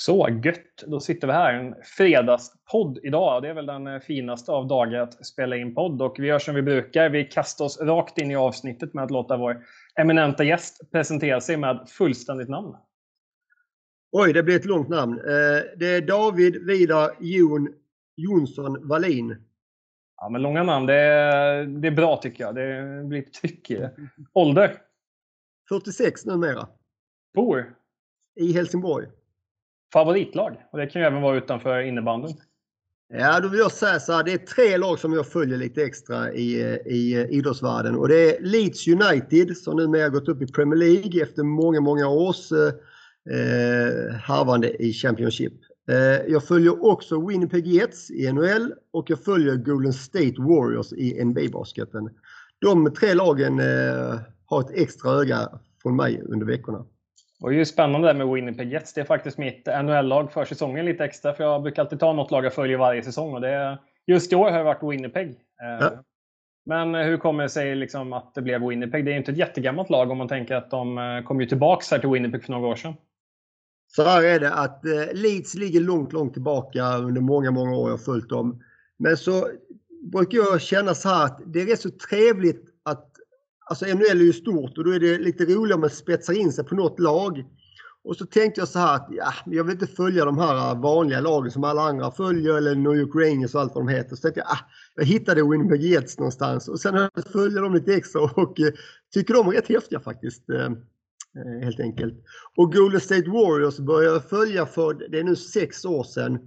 Så gött! Då sitter vi här. En fredagspodd idag. Det är väl den eh, finaste av dagar att spela in podd. Och vi gör som vi brukar. Vi kastar oss rakt in i avsnittet med att låta vår eminenta gäst presentera sig med fullständigt namn. Oj, det blir ett långt namn. Eh, det är David Vidar Jon Jonsson Wallin. Ja, men långa namn, det är, det är bra tycker jag. Det blir ett tryck i det. Ålder? 46 numera. Bor? I Helsingborg favoritlag. Och det kan ju även vara utanför innebandyn. Ja, då vill jag säga så här. Det är tre lag som jag följer lite extra i, i idrottsvärlden. Och det är Leeds United som numera gått upp i Premier League efter många, många års eh, harvande i Championship. Eh, jag följer också Winnipeg Jets i NHL och jag följer Golden State Warriors i NBA-basketen. De tre lagen eh, har ett extra öga från mig under veckorna. Det var ju spännande med Winnipeg Jets. Det är faktiskt mitt NHL-lag för säsongen lite extra. För jag brukar alltid ta något lag jag följer varje säsong. Och det är, just i år har det varit Winnipeg. Eh, ja. Men hur kommer det sig liksom att det blev Winnipeg? Det är inte ett jättegammalt lag om man tänker att de eh, kom ju tillbaka här till Winnipeg för några år sedan. Så här är det att eh, Leeds ligger långt, långt tillbaka under många, många år jag har följt dem. Men så brukar jag känna så här att det är rätt så trevligt Alltså NHL är ju stort och då är det lite roligare om man spetsar in sig på något lag. Och så tänkte jag så här att ja, jag vill inte följa de här äh, vanliga lagen som alla andra följer eller New York Rangers och allt vad de heter. Så tänkte jag, ah, jag hittade Winnipeg Jets någonstans och sen har jag följt dem lite extra och eh, tycker de är rätt häftiga faktiskt. Eh, eh helt enkelt. Och Golden State Warriors började jag följa för, det är nu sex år sedan.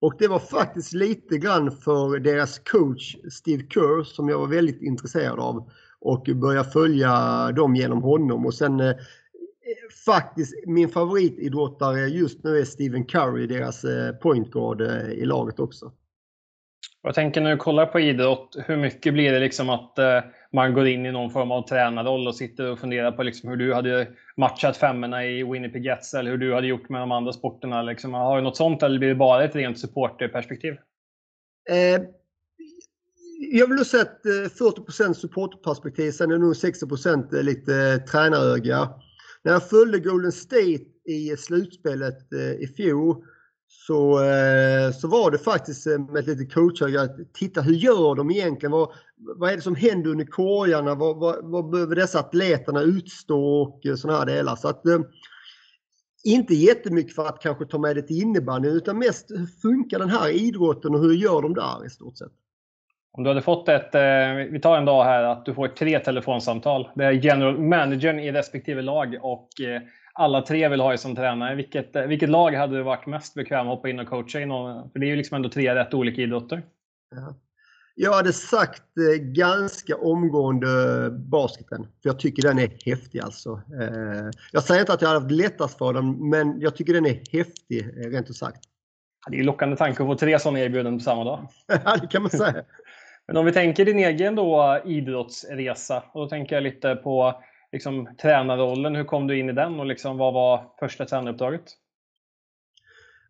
Och det var faktiskt lite grann för deras coach Steve Kerr som jag var väldigt intresserad av och börja följa dem genom honom. Och sen eh, faktiskt min favoritidrottare just nu är Stephen Curry, deras eh, point guard eh, i laget också. Jag tänker när du kollar på idrott, hur mycket blir det liksom att eh, man går in i någon form av tränarroll och sitter och funderar på liksom hur du hade matchat femmorna i Winnipeg Jets eller hur du hade gjort med de andra sporterna? Liksom, har du något sånt eller blir det bara ett rent supporterperspektiv? Eh, jag vill nog säga att eh, 40 supporterperspektiv, sen är det nog 60 eh, lite eh, tränaröga. När jag följde Golden State i slutspelet i fjol så, så var det faktiskt med ett litet coachöga att titta hur gör de egentligen? Vad, vad är det som händer under korgarna? Vad, vad, vad behöver dessa atleterna utstå och sådana här delar? Så att, inte jättemycket för att kanske ta med det till innebandy utan mest hur funkar den här idrotten och hur gör de där i stort sett? Om du hade fått ett, eh, vi tar en dag här att du får tre telefonsamtal. Det är general managern i respektive lag och eh, alla tre vill ha dig som tränare. Vilket, eh, vilket lag hade du varit mest bekväm att hoppa in och coacha i? För det är ju liksom ändå tre rätt olika idrotter. Ja. Jag hade sagt ganska omgående basketen. För jag tycker den är häftig alltså. jag säger inte att jag hade haft lättast för den, men jag tycker den är häftig rent ut sagt. Det är lockande tanke att få tre sådana erbjudanden på samma dag. Ja, det kan man säga. Men om vi tänker din egen då idrottsresa och då tänker jag lite på liksom, tränarrollen. Hur kom du in i den och liksom, vad var första tränaruppdraget?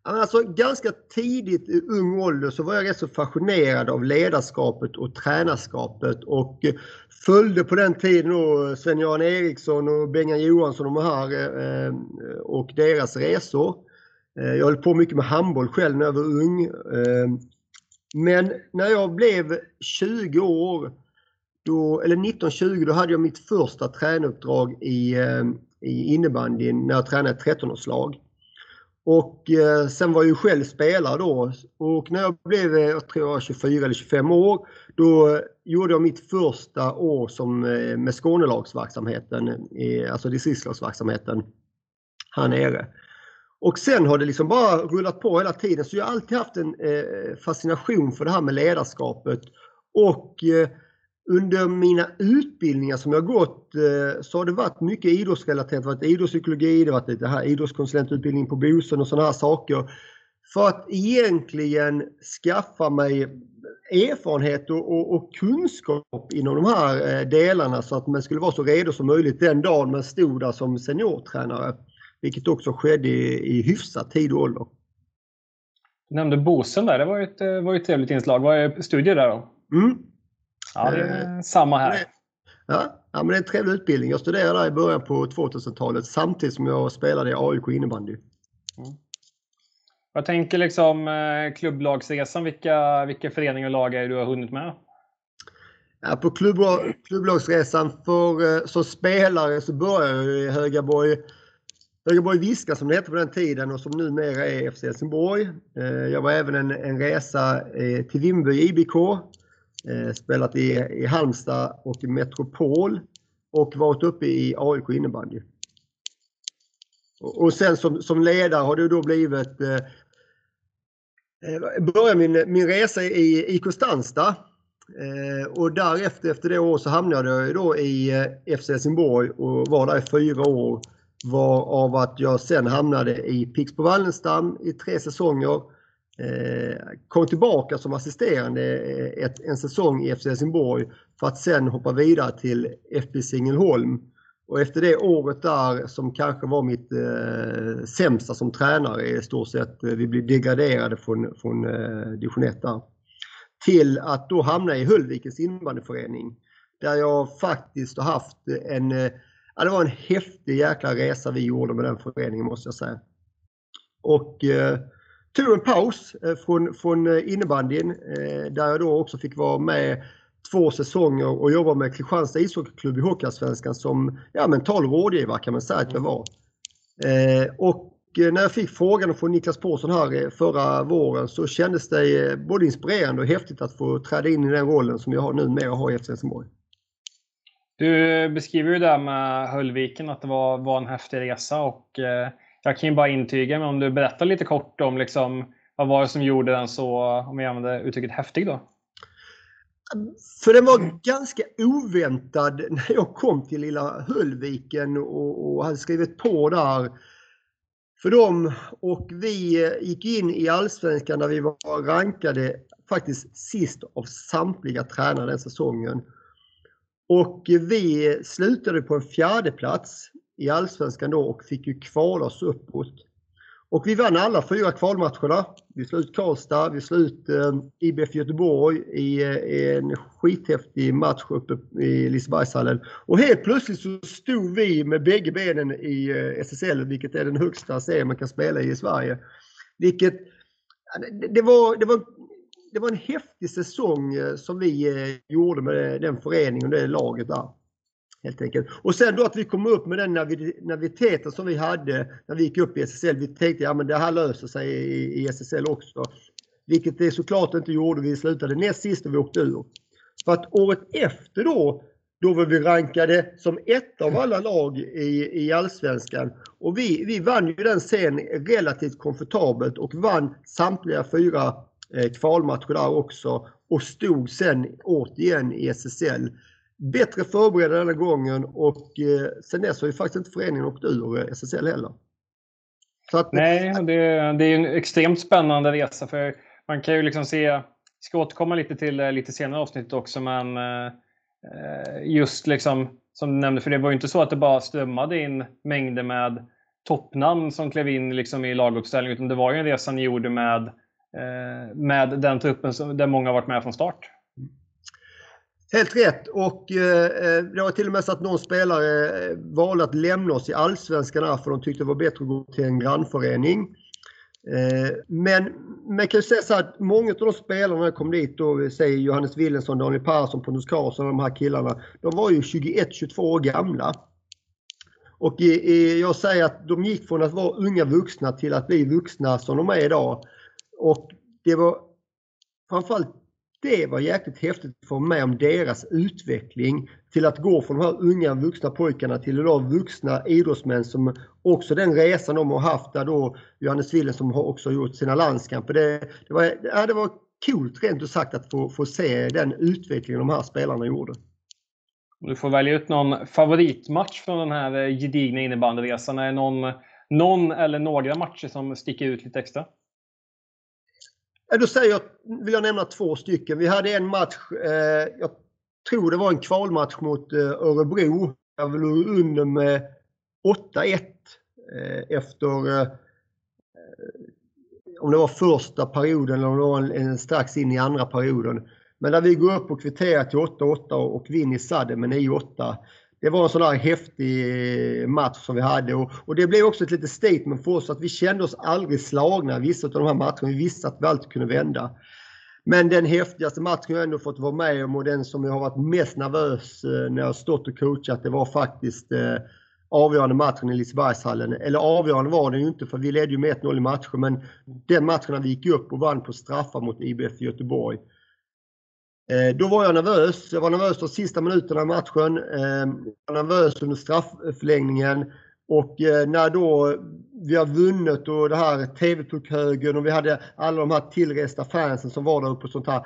Alltså, ganska tidigt i ung ålder så var jag rätt så fascinerad av ledarskapet och tränarskapet och eh, följde på den tiden Sven-Göran Eriksson och Bengan Johansson och de här eh, och deras resor. Eh, jag höll på mycket med handboll själv när jag var ung. Men när jag blev 20 år, då, eller 19-20, då hade jag mitt första tränuppdrag i, eh, i innebandyn när jag tränade ett 13-årslag. Och eh, sen var jag ju själv spelare då och när jag blev, eh, jag tror jag var 24 eller 25 år, då gjorde jag mitt första år som, eh, med Skånelagsverksamheten, alltså distriktslagsverksamheten här nere. Och sen har det liksom bara rullat på hela tiden. Så jag har alltid haft en eh, fascination för det här med ledarskapet. Och eh, under mina utbildningar som jag gått eh, så har det varit mycket idrottsrelaterat. Det har varit idrottspsykologi, det har varit lite här idrottskonsulentutbildning på Bosön och sådana här saker. För att egentligen skaffa mig erfarenhet och, och, och, kunskap inom de här delarna så att man skulle vara så redo som möjligt den dagen man stod där som seniortränare. Vilket också skedde i, i hyfsat och ålder. Du nämnde Bosön där, det var ju ett, eh, var ett trevligt inslag. Vad är studier där då? Mm. Ja, det är eh, samma här. Ja, ja, men det är en trevlig utbildning. Jag studerade där i början på 2000-talet samtidigt som jag spelade i AIK innebandy. Mm. Jag tänker liksom eh, klubblagsresan, vilka, vilka föreningar och lag är du har hunnit med? Ja, på klubblagsresan för, eh, som spelare så började jag i Högaborg, Högaborg Viska som det hette på den tiden och som numera är FC Helsingborg. Eh, jag var även en, en resa eh, till Vimmerby IBK. Eh, spelat i, i Halmstad och i Metropol och varit uppe i AIK innebandy. Och sen som, som ledare har det då blivit eh, började min, min resa i IK Stansta. Eh, och därefter, efter det året, så hamnade jag då i eh, FC Helsingborg och var där i fyra år. Varav att jag sen hamnade i Pixbo Wallenstam i tre säsonger. Eh, kom tillbaka som assisterande eh, ett, en säsong i FC Helsingborg för att sen hoppa vidare till FB Singelholm. Och efter det året där som kanske var mitt eh, sämsta som tränare i stort sett, eh, vi blev degraderade från, från eh, division 1 där, till att då hamna i Höllvikens innebandyförening. Där jag faktiskt har haft en, eh, ja det var en häftig jäkla resa vi gjorde med den föreningen måste jag säga. Och eh, tog en paus eh, från, från eh, innebandyn eh, där jag då också fick vara med två säsonger och jobba med Kristianstad ishockeyklubb i Hockeyallsvenskan som ja, mental rådgivare kan man säga att jag var. Eh, och eh, när jag fick frågan från Niklas Paulsson här eh, förra våren så kändes det både inspirerande och häftigt att få träda in i den rollen som jag har numera har i FC Helsingborg. Du beskriver ju det med Höllviken att det var, var en häftig resa och eh, jag kan ju bara intyga, men om du berättar lite kort om liksom, vad var det som gjorde den så, om jag använder uttrycket häftig då? För den var ganska oväntad när jag kom till lilla Höllviken och, och hade skrivit på där för dem och vi gick in i Allsvenskan där vi var rankade faktiskt sist av samtliga tränare den säsongen. Och vi slutade på en fjärde plats i Allsvenskan då och fick ju kvala oss uppåt. Och vi vann alla fyra kvalmatcherna. Vi slog ut Karlstad, vi slog ut eh, IBF Göteborg i, eh, en skithäftig match uppe i Lisebergshallen. Och helt plötsligt så stod vi med bägge benen i eh, SSL, vilket är den högsta serien man kan spela i i Sverige. Vilket, det var, det var, det var en häftig säsong eh, som vi eh, gjorde med eh, den föreningen och det laget där. Helt enkelt. Och sen då att vi kom upp med den naviteten som vi hade när vi gick upp i SSL. Vi tänkte att ja, det här löser sig i, SSL också. Vilket det såklart inte gjorde. Vi slutade näst sist och vi åkte ur. För att året efter då, då var vi rankade som ett av alla lag i, i Allsvenskan. Och vi, vi vann ju den sen relativt komfortabelt och vann samtliga fyra Eh, kvalmatcher där också. Och stod sen återigen i SSL bättre förberedda denna gången och eh, sen dess har ju faktiskt inte föreningen åkt ur eh, SSL heller. Att, Nej, det, det är en extremt spännande resa för man kan ju liksom se, vi ska återkomma lite till det lite senare avsnitt också, men just liksom som du nämnde, för det var ju inte så att det bara strömmade in mängder med toppnamn som klev in liksom i laguppställningen, utan det var ju en resa ni gjorde med, Eh, med den truppen som, där många har varit med från start. Helt rätt och eh, eh det var till och med så att någon spelare eh, valde att lämna oss i Allsvenskan för de tyckte det var bättre att gå till en grannförening. Eh, men man kan ju säga så att många av de spelarna kom dit då, vi säger Johannes Willensson, Daniel Persson, Pontus Karlsson och de här killarna. De var ju 21-22 år gamla. Och i, i, jag säger att de gick från att vara unga vuxna till att bli vuxna som de är idag. Och det var framförallt det var jäkligt häftigt att få med om deras utveckling till att gå från de här unga vuxna pojkarna till idag vuxna idrottsmän som också den resan de har haft där då Johannes Willen som har också gjort sina landskamper. Det, det, var, ja, det var coolt rent ut sagt att få, få se den utvecklingen de här spelarna gjorde. Du får välja ut någon favoritmatch från den här eh, gedigna innebandyresan. Är det någon, någon eller några matcher som sticker ut lite extra? Då säger jag, vill jag nämna två stycken. Vi hade en match, eh, jag tror det var en kvalmatch mot eh, Örebro. Jag låg under med 8-1 eh, efter, eh, om det var första perioden eller om det var en, en, strax in i andra perioden. Men när vi går upp och kvitterar till 8-8 och vinner i sadden med 9-8 det var en sån där häftig eh, match som vi hade och, och, det blev också ett litet statement för oss att vi kände oss aldrig slagna i vissa av de här matcherna. Vi visste att vi alltid kunde vända. Men den häftigaste matchen jag ändå fått vara med om och den som jag har varit mest nervös eh, när jag stått och coachat det var faktiskt eh, avgörande matchen i Lisebergshallen. Eller avgörande var den ju inte för vi ledde ju med 1-0 i matchen men den matchen när vi gick upp och vann på straffar mot IBF Göteborg. Eh, då var jag nervös. Jag var nervös de sista minuterna i matchen. Ehm, jag var nervös under straffförlängningen. Och eh, när då vi har vunnit och det här tv högen och vi hade alla de här tillresta fansen som var där uppe och sånt här.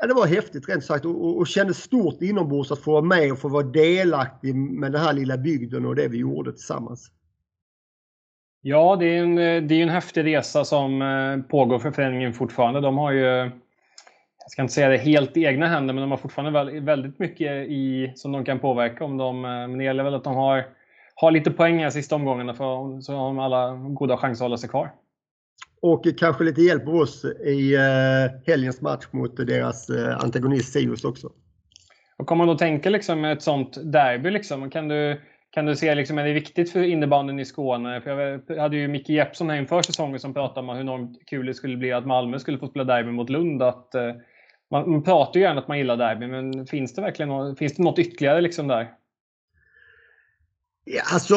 Ja, det var häftigt rent sagt och, och, och kändes stort inombords att få vara med och få vara delaktig med den här lilla bygden och det vi gjorde tillsammans. Ja, det är en, eh, det är en häftig resa som pågår för föreningen fortfarande. De har ju jag ska inte säga det helt i egna händer, men de har fortfarande väldigt mycket i, som de kan påverka. Om de, eh, men det gäller väl att de har, har lite poäng i sista omgångarna för så har de alla goda chanser att hålla sig kvar. Och kanske lite hjälp av oss i eh, helgens match mot deras eh, antagonist Sirius också. Och kommer man då tänka liksom ett sånt derby, liksom, kan du, kan du se, liksom, är det viktigt för innebandyn i Skåne? För jag hade ju Micke Jeppsson här inför säsongen som pratade om hur enormt kul det skulle bli att Malmö skulle få spela derby mot Lund. Att, man, man pratar ju gärna att man gillar derby, men finns det verkligen något, finns det något ytterligare liksom där? Ja, alltså,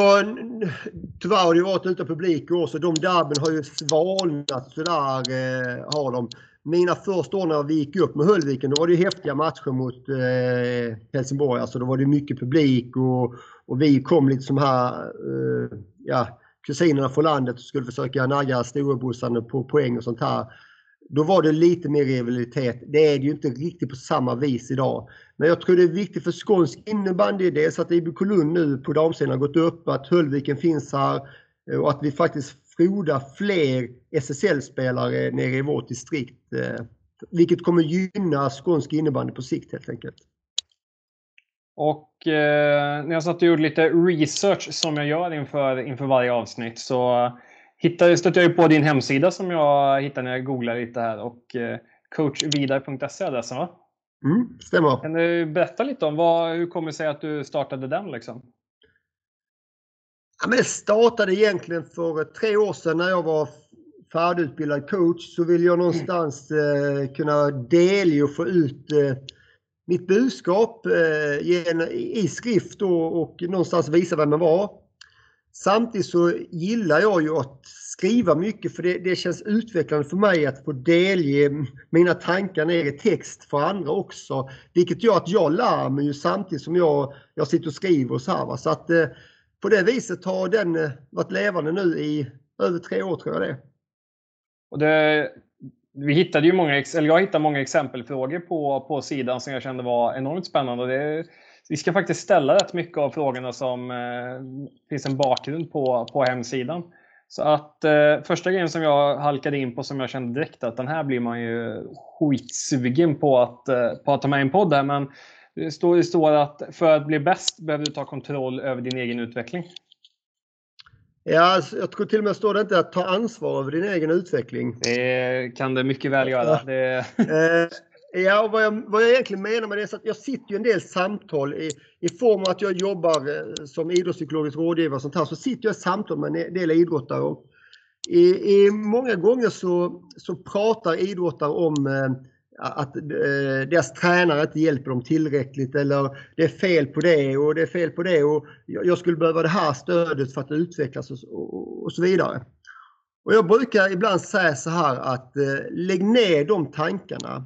tyvärr har det varit utan publik i år så de derbyn har ju svalnat sådär. Eh, har de. Mina första år när vi gick upp med Höllviken då var det häftiga matcher mot eh, Helsingborg. Alltså, då var det mycket publik och, och vi kom lite som här eh, ja, kusinerna från landet och skulle försöka nagga storebrorsan på poäng och sånt här. Då var det lite mer rivalitet. Det är det ju inte riktigt på samma vis idag. Men jag tror det är viktigt för skånsk innebandy. Dels att IBK Lund nu på damsidan har gått upp, att Höllviken finns här eh, och att vi faktiskt frodar fler SSL-spelare nere i vårt distrikt. Eh, vilket kommer gynna skånsk innebandy på sikt helt enkelt. Och eh, när jag satt och gjorde lite research som jag gör inför, inför varje avsnitt så hittade, stötte jag på din hemsida som jag hittade när jag googlade lite här och eh, coachvidar.se adressen va? Mm, stämmer. Kan du berätta lite om vad, hur kommer det sig att du startade den liksom? Ja, men det startade egentligen för tre år sedan när jag var färdigutbildad coach så ville jag någonstans eh, kunna delge och få ut eh, mitt budskap eh, i skrift och, och någonstans visa vem man var. Samtidigt så gillar jag ju att skriva mycket för det, det känns utvecklande för mig att få delge mina tankar ner i text för andra också. Vilket gör att jag lär mig ju samtidigt som jag, jag sitter och skriver och så här. Va? Så att eh, på det viset har den eh, varit levande nu i över tre år tror jag det. Och det, vi hittade ju många, eller jag hittade många exempelfrågor på, på sidan som jag kände var enormt spännande. Det, vi ska faktiskt ställa rätt mycket av frågorna som eh, finns en bakgrund på, på hemsidan. Så att eh, första grejen som jag halkade in på som jag kände direkt att den här blir man ju skitsugen på att, eh, på att ta med en podd här. Men det står, det står att för att bli bäst behöver du ta kontroll över din egen utveckling. Ja, jag tror till och med står det inte att ta ansvar över din egen utveckling. Det kan det mycket väl göra. Det... Ja, och vad jag, vad jag egentligen menar med det är att jag sitter ju en del samtal i, i form av att jag jobbar eh, som idrottspsykologisk rådgivare och sånt här, så sitter jag i samtal med en del idrottare. Och i, i många gånger så, så pratar idrottare om eh, att eh, deras tränare inte hjälper dem tillräckligt eller det är fel på det och det är fel på det och jag skulle behöva det här stödet för att utvecklas och, och, och så vidare. Och jag brukar ibland säga så här att eh, lägg ner de tankarna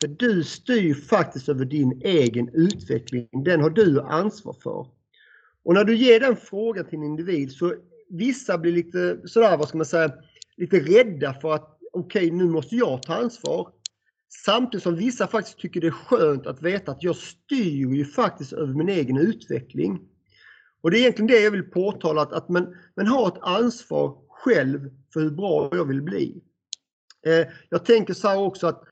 för du styr faktiskt över din egen utveckling. Den har du ansvar för. Och när du ger den frågan till en individ så vissa blir lite sådär, vad ska man säga, lite rädda för att okej, okay, nu måste jag ta ansvar. Samtidigt som vissa faktiskt tycker det är skönt att veta att jag styr ju faktiskt över min egen utveckling. Och det är egentligen det jag vill påtala, att, att man, man har ett ansvar själv för hur bra jag vill bli. Eh, jag tänker så här också att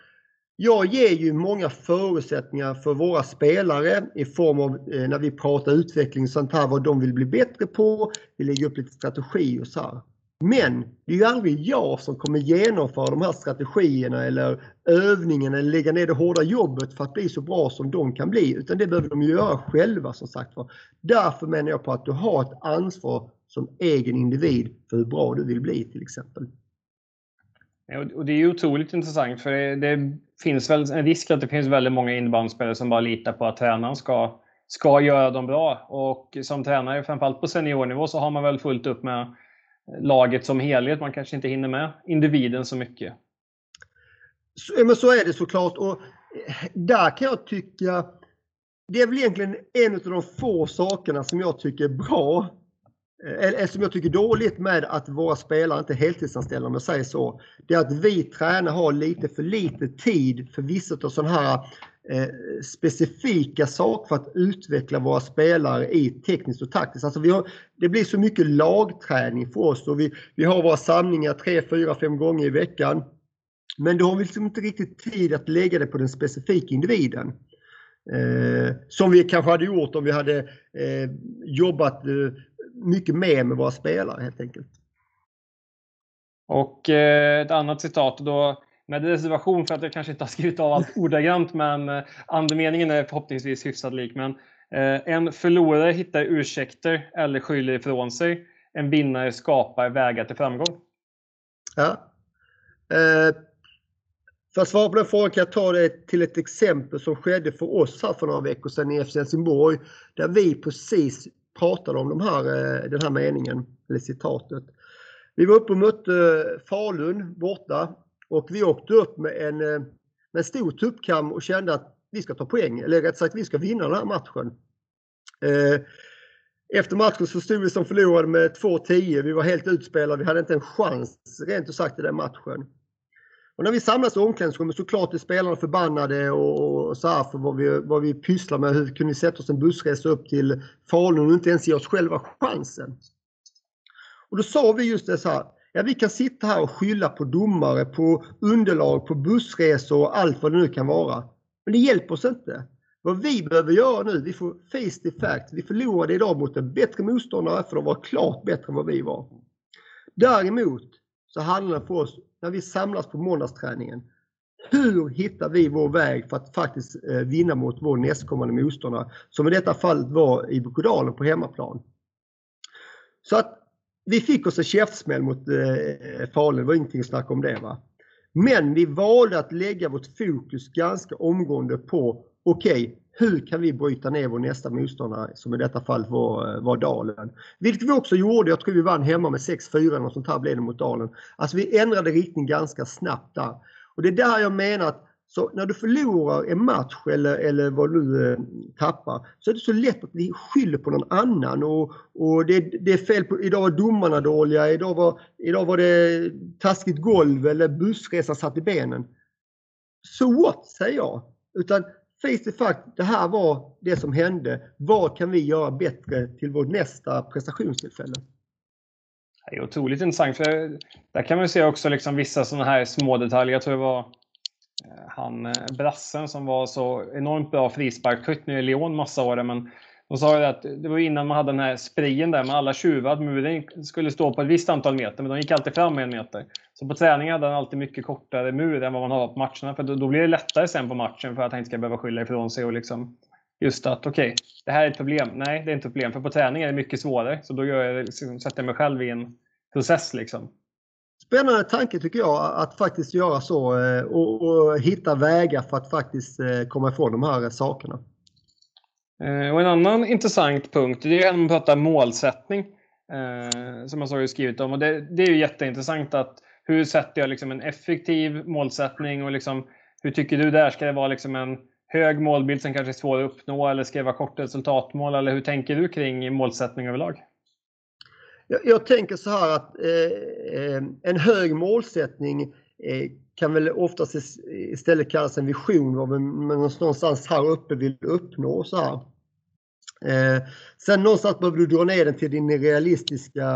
jag ger ju många förutsättningar för våra spelare i form av eh, när vi pratar utveckling och sånt här, vad de vill bli bättre på. Vi lägger upp lite strategi och så här. Men det är ju aldrig jag som kommer genomföra de här strategierna eller övningarna eller lägga ner det hårda jobbet för att bli så bra som de kan bli. Utan det behöver de göra själva som sagt var. Därför menar jag på att du har ett ansvar som egen individ för hur bra du vill bli till exempel. Eh, och det är otroligt intressant för det, det, finns väl en risk att det finns väldigt många innebandyspelare som bara litar på att tränaren ska, ska göra dem bra. Och som tränare, framförallt på seniornivå, så har man väl fullt upp med laget som helhet. Man kanske inte hinner med individen så mycket. Så, men så är det såklart. Och eh, där kan jag tycka, det är väl egentligen en av de få sakerna som jag tycker är bra Eh, eller som jag tycker dåligt med att våra spelare inte är heltidsanställda om jag säger så. Det är att vi tränare har lite för lite tid för vissa av sådana här eh, specifika saker för att utveckla våra spelare i tekniskt och taktiskt. Alltså vi har, det blir så mycket lagträning för oss och vi, vi har våra samlingar tre, fyra, fem gånger i veckan. Men då har vi liksom inte riktigt tid att lägga det på den specifika individen. Eh, som vi kanske hade gjort om vi hade eh, jobbat eh, mycket mer med våra spelare helt enkelt. Och eh, ett annat citat då, med reservation för att jag kanske inte har skrivit av allt ordagrant, men eh, andemeningen är förhoppningsvis hyfsat lik. Men eh, en förlorare hittar ursäkter eller skyller ifrån sig. En vinnare skapar vägar till framgång. Ja. För att svara på den frågan kan jag ta det till ett exempel som skedde för oss här för några veckor sedan i FC Helsingborg. Där vi precis pratade om de här, eh, den här meningen, eller citatet. Vi var uppe och mötte eh, Falun borta och vi åkte upp med en, eh, med en stor tuppkam och kände att vi ska ta poäng, eller rätt sagt vi ska vinna den här matchen. Efter matchen så stod vi som förlorade med 2-10. Vi var helt utspelade. Vi hade inte en chans rent ut sagt i den matchen. Och när vi samlas i omklädningsrummet så klart är spelarna förbannade och, och så här för vad vi, vad vi pysslar med. Hur kunde vi sätta oss en bussresa upp till Falun och inte ens ge oss själva chansen? Och då sa vi just det så här. Ja, vi kan sitta här och skylla på domare, på underlag, på bussresor och allt vad det nu kan vara. Men det hjälper oss inte. Vad vi behöver göra nu, vi får face the fact. Vi förlorade idag mot en bättre motståndare för de var klart bättre än vad vi var. Däremot så handlar det för oss när vi samlas på måndagsträningen. Hur hittar vi vår väg för att faktiskt eh, vinna mot vår nästkommande motståndare? Som i detta fallet var i Bukodalen på hemmaplan. Så att vi fick oss en käftsmäll mot eh, Falun, det var ingenting att snacka om det. Va? Men vi valde att lägga vårt fokus ganska omgående på, okej, okay, hur kan vi bryta ner vår nästa motståndare som i detta fall var, eh, var Dalen. Vilket vi också gjorde. Jag tror vi vann hemma med 6-4 eller något sånt här blev det mot Dalen. Alltså vi ändrade riktning ganska snabbt där. Och det är där jag menar att så när du förlorar en match eller, eller vad du eh, tappar så är det så lätt att vi skyller på någon annan och, och det, det, är fel på, idag var domarna dåliga, idag var, idag var det taskigt golv eller bussresan satt i benen. Så so what, säger jag. Utan face the fact, det här var det som hände. Vad kan vi göra bättre till vårt nästa prestationstillfälle? Det är otroligt intressant. För där kan man se också liksom vissa sådana här små detaljer. Jag tror det var eh, han eh, brassen som var så enormt bra frisparksskytt nu i Lyon massa år. Men de sa ju att det var innan man hade den här sprayen där med alla tjuvar. Muren skulle stå på ett visst antal meter, men de gick alltid fram en meter. Så på träning hade han alltid mycket kortare mur än vad man har på matcherna. För då, då blir det lättare sen på matchen för att han inte ska behöva skylla ifrån sig. Och liksom, just att okej, okay, det här är ett problem. Nej, det är inte ett problem. För på träning är det mycket svårare. Så då gör jag, liksom, sätter jag mig själv i en process. Liksom. Spännande tanke tycker jag att faktiskt göra så eh, och, och hitta vägar för att faktiskt eh, komma ifrån de här sakerna. Eh, och en annan intressant punkt det är när man pratar målsättning. Eh, som jag har skrivit om. Och det, det, är ju jätteintressant att hur sätter jag liksom en effektiv målsättning och liksom, hur tycker du där? Ska det vara liksom en hög målbild som kanske är svår att uppnå eller ska det vara kort resultatmål? Eller hur tänker du kring målsättning överlag? Jag, jag tänker så här att eh, eh en hög målsättning eh, kan väl oftast istället kallas en vision vad man någonstans här uppe vill uppnå. Så här. Eh, sen någonstans behöver du dra ner den till din realistiska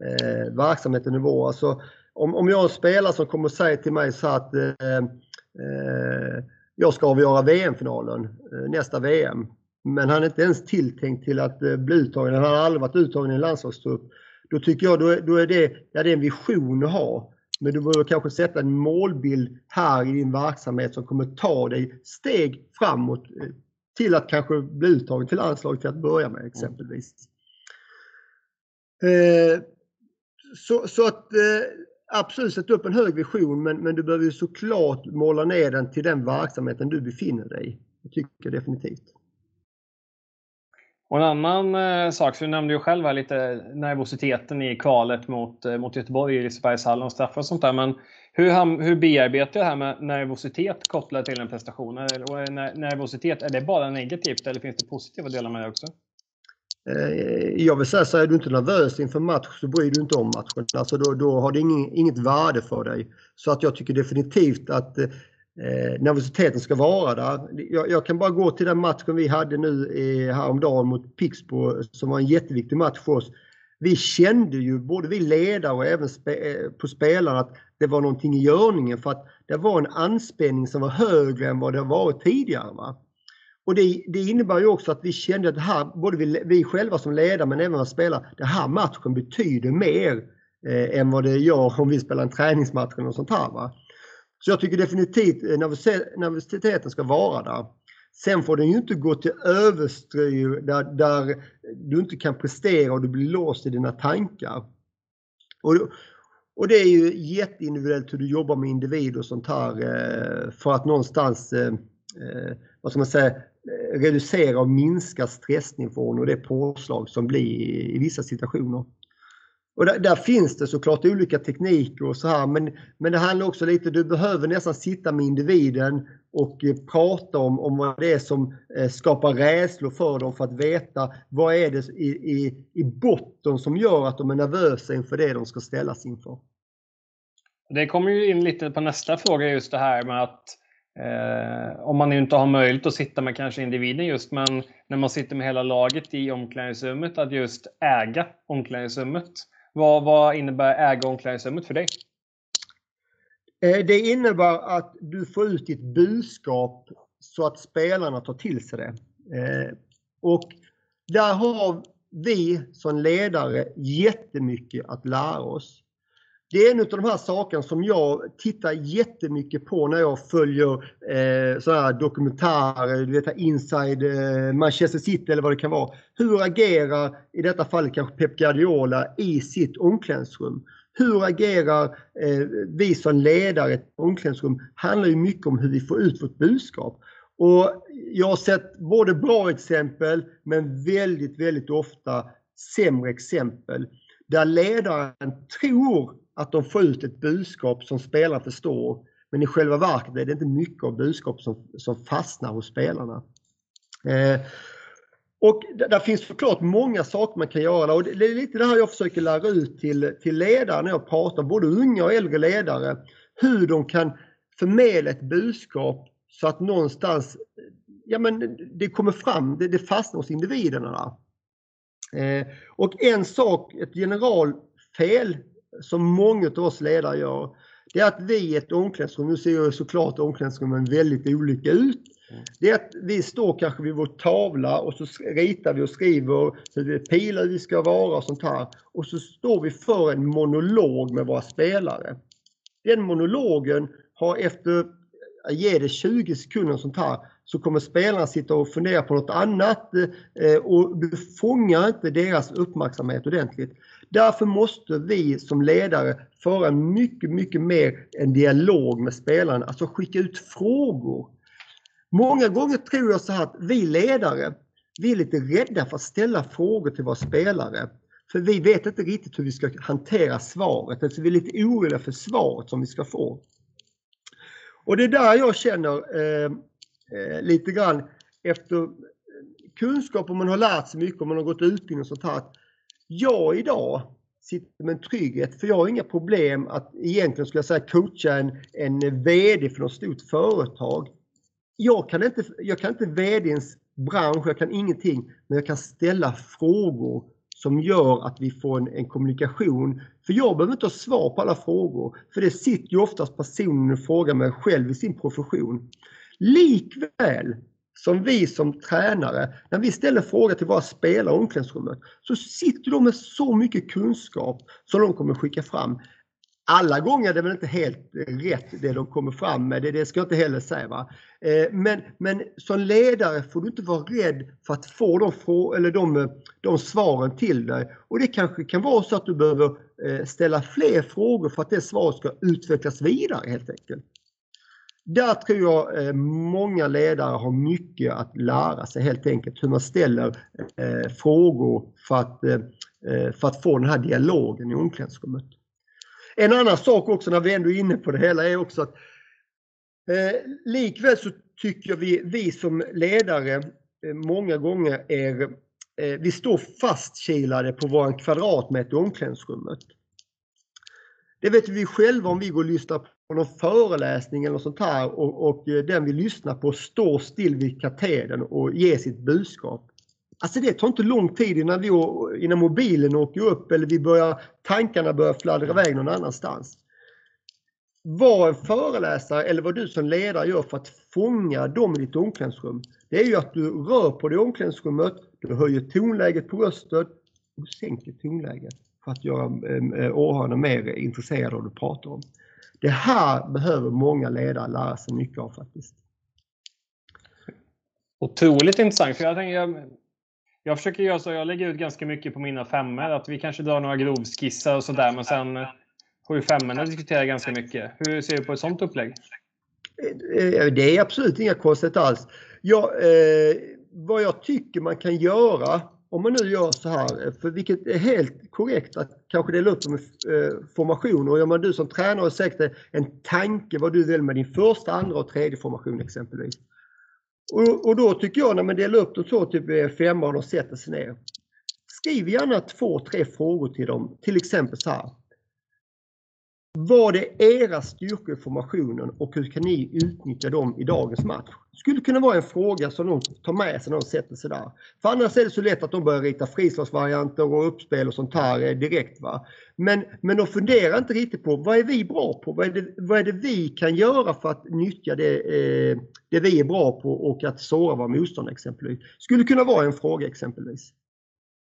eh, verksamhet och nivå. Alltså, om, om jag har en spelare som kommer och säger till mig så att eh, eh, jag ska avgöra VM-finalen eh, nästa VM. Men han är inte ens tilltänkt till att eh, bli uttagen. Han har aldrig varit uttagen i en landslagstrupp. Då tycker jag då, då är det, ja, det är en vision att ha. Men du behöver kanske sätta en målbild här i din verksamhet som kommer ta dig steg framåt eh, till att kanske bli uttagen till landslaget till att börja med exempelvis. Eh, så, så, att eh, absolut sätta upp en hög vision men, men du behöver ju såklart måla ner den till den verksamheten du befinner dig i. Det tycker jag definitivt. Och en annan eh, sak, så du nämnde ju själv här lite nervositeten i kvalet mot, eh, mot Göteborg i Lisebergshallen och straffar och sånt där. Men hur, hur bearbetar du det här med nervositet kopplat till en prestation? Och är nervositet, är det bara negativt eller finns det positiva delar med det också? Eh, jag vill säga så är du inte nervös inför match så bryr du inte om matchen. Alltså då, då har det ingen, inget värde för dig. Så att jag tycker definitivt att eh, eh, nervositeten ska vara där. Jag, jag, kan bara gå till den matchen vi hade nu eh, häromdagen mot Pixbo som var en jätteviktig match för oss. Vi kände ju, både vi ledare och även spe, eh, på spelarna, att det var någonting i görningen för att det var en anspänning som var högre än vad det har varit tidigare. Va? Och det, det innebär ju också att vi kände att det här, både vi, vi själva som ledare men även våra spelare, den här matchen betyder mer eh, än vad det gör om vi spelar en träningsmatch eller något sånt här. Va? Så jag tycker definitivt eh, nervositeten ska vara där. Sen får den ju inte gå till överstyr där, där du inte kan prestera och du blir låst i dina tankar. Och, och det är ju jätteindividuellt hur du jobbar med individer och sånt här eh, för att någonstans, eh, vad ska man säga, reducera och minska stressnivån och det påslag som blir i vissa situationer. Och där, där, finns det såklart olika tekniker och så här men, men det handlar också lite, du behöver nästan sitta med individen och eh, prata om, om vad det är som eh, skapar rädslor för dem för att veta vad är det i, i, i botten som gör att de är nervösa inför det de ska ställas inför. Det kommer ju in lite på nästa fråga just det här med att Eh, om man inte har möjlighet att sitta med kanske individen just, men när man sitter med hela laget i omklädningsrummet, att just äga omklädningsrummet. Vad, vad innebär äga omklädningsrummet för dig? Eh, det innebär att du får ut ditt budskap så att spelarna tar till sig det. Eh, och där har vi som ledare jättemycket att lära oss. Det är en av de här sakerna som jag tittar jättemycket på när jag följer eh, sådana här dokumentärer, du vet Inside eh, Manchester City eller vad det kan vara. Hur agerar, i detta fallet kanske Pep Guardiola, i sitt omklädningsrum? Hur agerar eh, vi som ledare i ett omklädningsrum? handlar ju mycket om hur vi får ut vårt budskap. Och jag har sett både bra exempel men väldigt, väldigt ofta sämre exempel där ledaren tror att de får ut ett budskap som spelarna förstår. Men i själva verket är det inte mycket av budskap som, som fastnar hos spelarna. Eh, och där finns såklart många saker man kan göra och det är lite det här jag försöker lära ut till, till ledare när jag pratar, både unga och äldre ledare, hur de kan förmedla ett budskap så att någonstans, ja men det kommer fram, det, det fastnar hos individerna. Eh, och en sak, ett generalfel som många av oss ledare gör, det är att vi i ett omklädningsrum, nu ser ju såklart omklädningsrummen väldigt olika ut. Mm. Det är att vi står kanske vid vår tavla och så ritar vi och skriver hur pilar vi ska vara och sånt här. Och så står vi för en monolog med våra spelare. Den monologen har efter, ge det 20 sekunder och sånt här, så kommer spelarna sitta och fundera på något annat eh, och du fångar inte deras uppmärksamhet ordentligt. Därför måste vi som ledare föra mycket, mycket mer en dialog med spelarna, alltså skicka ut frågor. Många gånger tror jag så här att vi ledare, vi är lite rädda för att ställa frågor till våra spelare. För vi vet inte riktigt hur vi ska hantera svaret. Alltså vi är lite oroliga för svaret som vi ska få. Och det är där jag känner eh, eh, lite grann efter kunskap och man har lärt sig mycket och man har gått utbildning och sånt här jag idag sitter med en trygghet för jag har inga problem att egentligen skulle jag säga coacha en, en VD för något stort företag. Jag kan inte, jag kan inte VDns bransch, jag kan ingenting, men jag kan ställa frågor som gör att vi får en, en, kommunikation. För jag behöver inte ha svar på alla frågor, för det sitter ju oftast personen och frågar mig själv i sin profession. Likväl som vi som tränare, när vi ställer frågor till våra spelare i omklädningsrummet, så sitter de med så mycket kunskap som de kommer skicka fram alla gånger är det väl inte helt eh, rätt det de kommer fram med, det, det ska jag inte heller säga. Va? Eh, men, men som ledare får du inte vara rädd för att få de, eller de, eh, de svaren till dig. Och det kanske kan vara så att du behöver ställa fler frågor för att det svaret ska utvecklas vidare helt enkelt. Där tror jag eh, många ledare har mycket att lära sig helt enkelt hur man ställer eh, frågor för att, eh, för att få den här dialogen i omklädningsrummet. En annan sak också när vi ändå är inne på det hela är också att eh, likväl så tycker vi, vi som ledare många gånger är, eh, vi står fastkilade på våran kvadratmeter i omklädningsrummet. Det vet vi själva om vi går och lyssnar på någon föreläsning eller sånt här och, och eh, den vi lyssnar på står still vid katedern och ger sitt budskap. Alltså det tar inte lång tid innan, vi, innan mobilen åker upp eller vi börjar, tankarna börjar fladdra iväg någon annanstans. Vad en föreläsare eller vad du som ledare gör för att fånga dem i ditt omklädningsrum, det är ju att du rör på dig i omklädningsrummet, du höjer tonläget på rösten och du sänker tonläget för att göra eh, eh, åhörarna mer intresserade av det du pratar om. Det här behöver många ledare lära sig mycket av faktiskt. Otroligt intressant. För jag tänker, jag försöker göra så, jag lägger ut ganska mycket på mina femmor, att vi kanske drar några grovskissar och sådär, men sen får ju femmorna diskutera ganska mycket. Hur ser du på ett sånt upplägg? Eh, det är absolut inga konstigt alls. Ja, eh, vad jag tycker man kan göra om man nu gör så här, eh, för vilket är helt korrekt att kanske dela upp dem i eh, formationer. Och gör man du som tränare har säkert en tanke vad du vill med din första, andra och tredje formation exempelvis. Och, och då tycker jag när man delar upp dem så, typ eh, femman och sätter sig ner. Skriv gärna två, tre frågor till dem. Till exempel så här. Vad är era styrkor i formationen och hur kan ni utnyttja dem i dagens match? skulle kunna vara en fråga som de tar med sig när de sätter sig där. För annars är det så lätt att de börjar rita frislagsvarianter och uppspel och sånt här eh, direkt. Va? Men, men de funderar inte riktigt på vad är vi bra på? Vad är det, vad är det vi kan göra för att nyttja det, eh, det vi är bra på och att såra våra motståndare exempelvis? Skulle kunna vara en fråga exempelvis.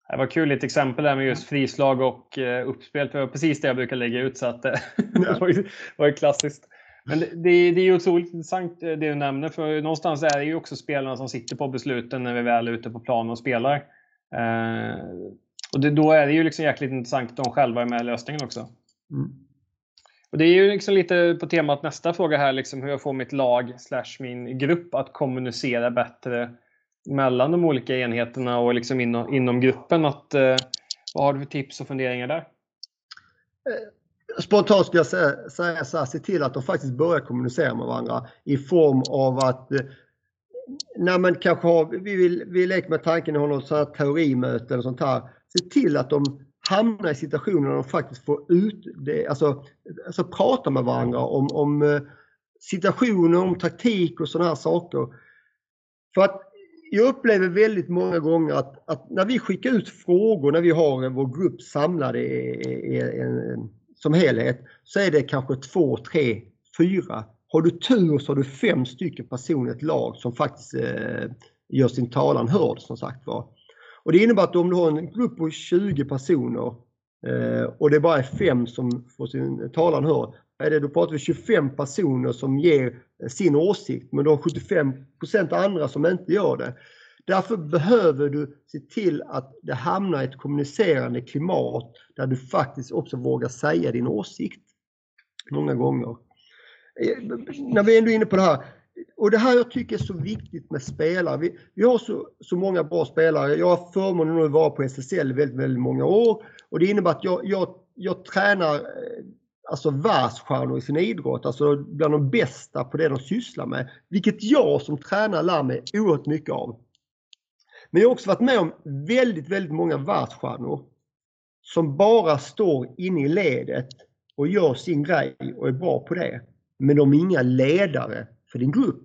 Det var kul ett exempel där med just frislag och eh, uppspel. För det var precis det jag brukar lägga ut. Så att, eh, det var ju, var ju klassiskt. Men det, det, det är ju otroligt intressant eh, det du nämner. För någonstans är det ju också spelarna som sitter på besluten när vi väl är ute på plan och spelar. Eh, och det, då är det ju liksom jäkligt intressant att de själva är med i lösningen också. Mm. Och Det är ju liksom lite på temat nästa fråga här, liksom hur jag får mitt lag slash min grupp att kommunicera bättre mellan de olika enheterna och liksom inom, inom gruppen. Att, eh, vad har du för tips och funderingar där? Eh, spontant skulle jag säga, säga så här, se till att de faktiskt börjar kommunicera med varandra i form av att eh, när man kanske har, vi, vill, vi leker med tanken att ha något sånt här teorimöte eller sånt här. Se till att de hamnar i situationer där de faktiskt får ut det, alltså, alltså prata med varandra om, om eh, situationer, om taktik och sådana här saker. För att jag upplever väldigt många gånger att, att, när vi skickar ut frågor, när vi har vår grupp samlad i, i, i, som helhet, så är det kanske två, tre, fyra. Har du tur så har du fem stycken personer i ett lag som faktiskt eh, gör sin talan hörd som sagt var. Och det innebär att om du har en grupp på 20 personer eh, och det bara är fem som får sin talan hörd, är det, då pratar vi 25 personer som ger eh, sin åsikt men du har 75 procent andra som inte gör det. Därför behöver du se till att det hamnar i ett kommunicerande klimat där du faktiskt också vågar säga din åsikt. Många gånger. Eh, när vi ändå är inne på det här. Och det här jag tycker är så viktigt med spelare. Vi, vi har så, så många bra spelare. Jag har förmånen att vara på SSL väldigt, väldigt många år. Och det innebär att jag, jag, jag tränar eh, alltså världsstjärnor i sin idrott, alltså bland de bästa på det de sysslar med. Vilket jag som tränare lär mig oerhört mycket av. Men jag har också varit med om väldigt, väldigt många världsstjärnor som bara står inne i ledet och gör sin grej och är bra på det. Men de är inga ledare för din grupp.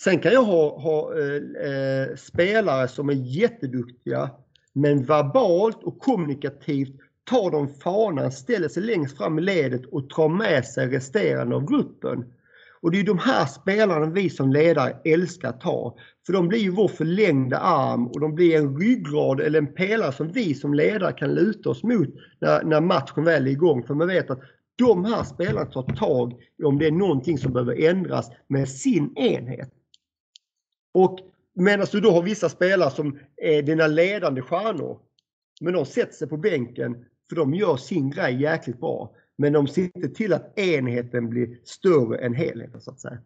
Sen kan jag ha, ha eh, eh spelare som är jätteduktiga men verbalt och kommunikativt tar de fanan, ställer sig längst fram i ledet och tar med sig resterande av gruppen. Och det är de här spelarna vi som ledare älskar att ha. För de blir ju vår förlängda arm och de blir en ryggrad eller en pelare som vi som ledare kan luta oss mot när, när matchen väl är igång. För man vet att de här spelarna tar tag i om det är någonting som behöver ändras med sin enhet. Och medan du då har vissa spelare som är dina ledande stjärnor. Men de sätter sig på bänken för de gör sin grej jäkligt bra. Men de ser inte till att enheten blir större än helheten så att säga.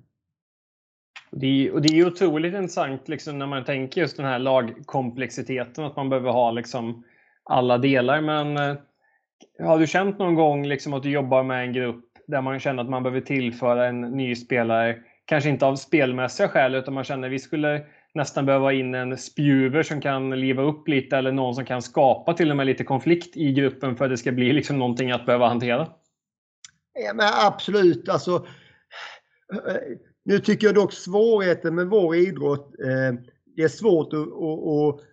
Det är, och det är otroligt intressant liksom, när man tänker just den här lagkomplexiteten, att man behöver ha liksom, alla delar. Men eh, har du känt någon gång liksom, att du jobbar med en grupp där man känner att man behöver tillföra en ny spelare, kanske inte av spelmässiga skäl, utan man känner att vi skulle nästan behöva in en spjuver som kan liva upp lite eller någon som kan skapa till och med lite konflikt i gruppen för att det ska bli liksom någonting att behöva hantera? Ja, men absolut. Alltså, nu tycker jag dock svårigheten med vår idrott, eh, det är svårt att, att,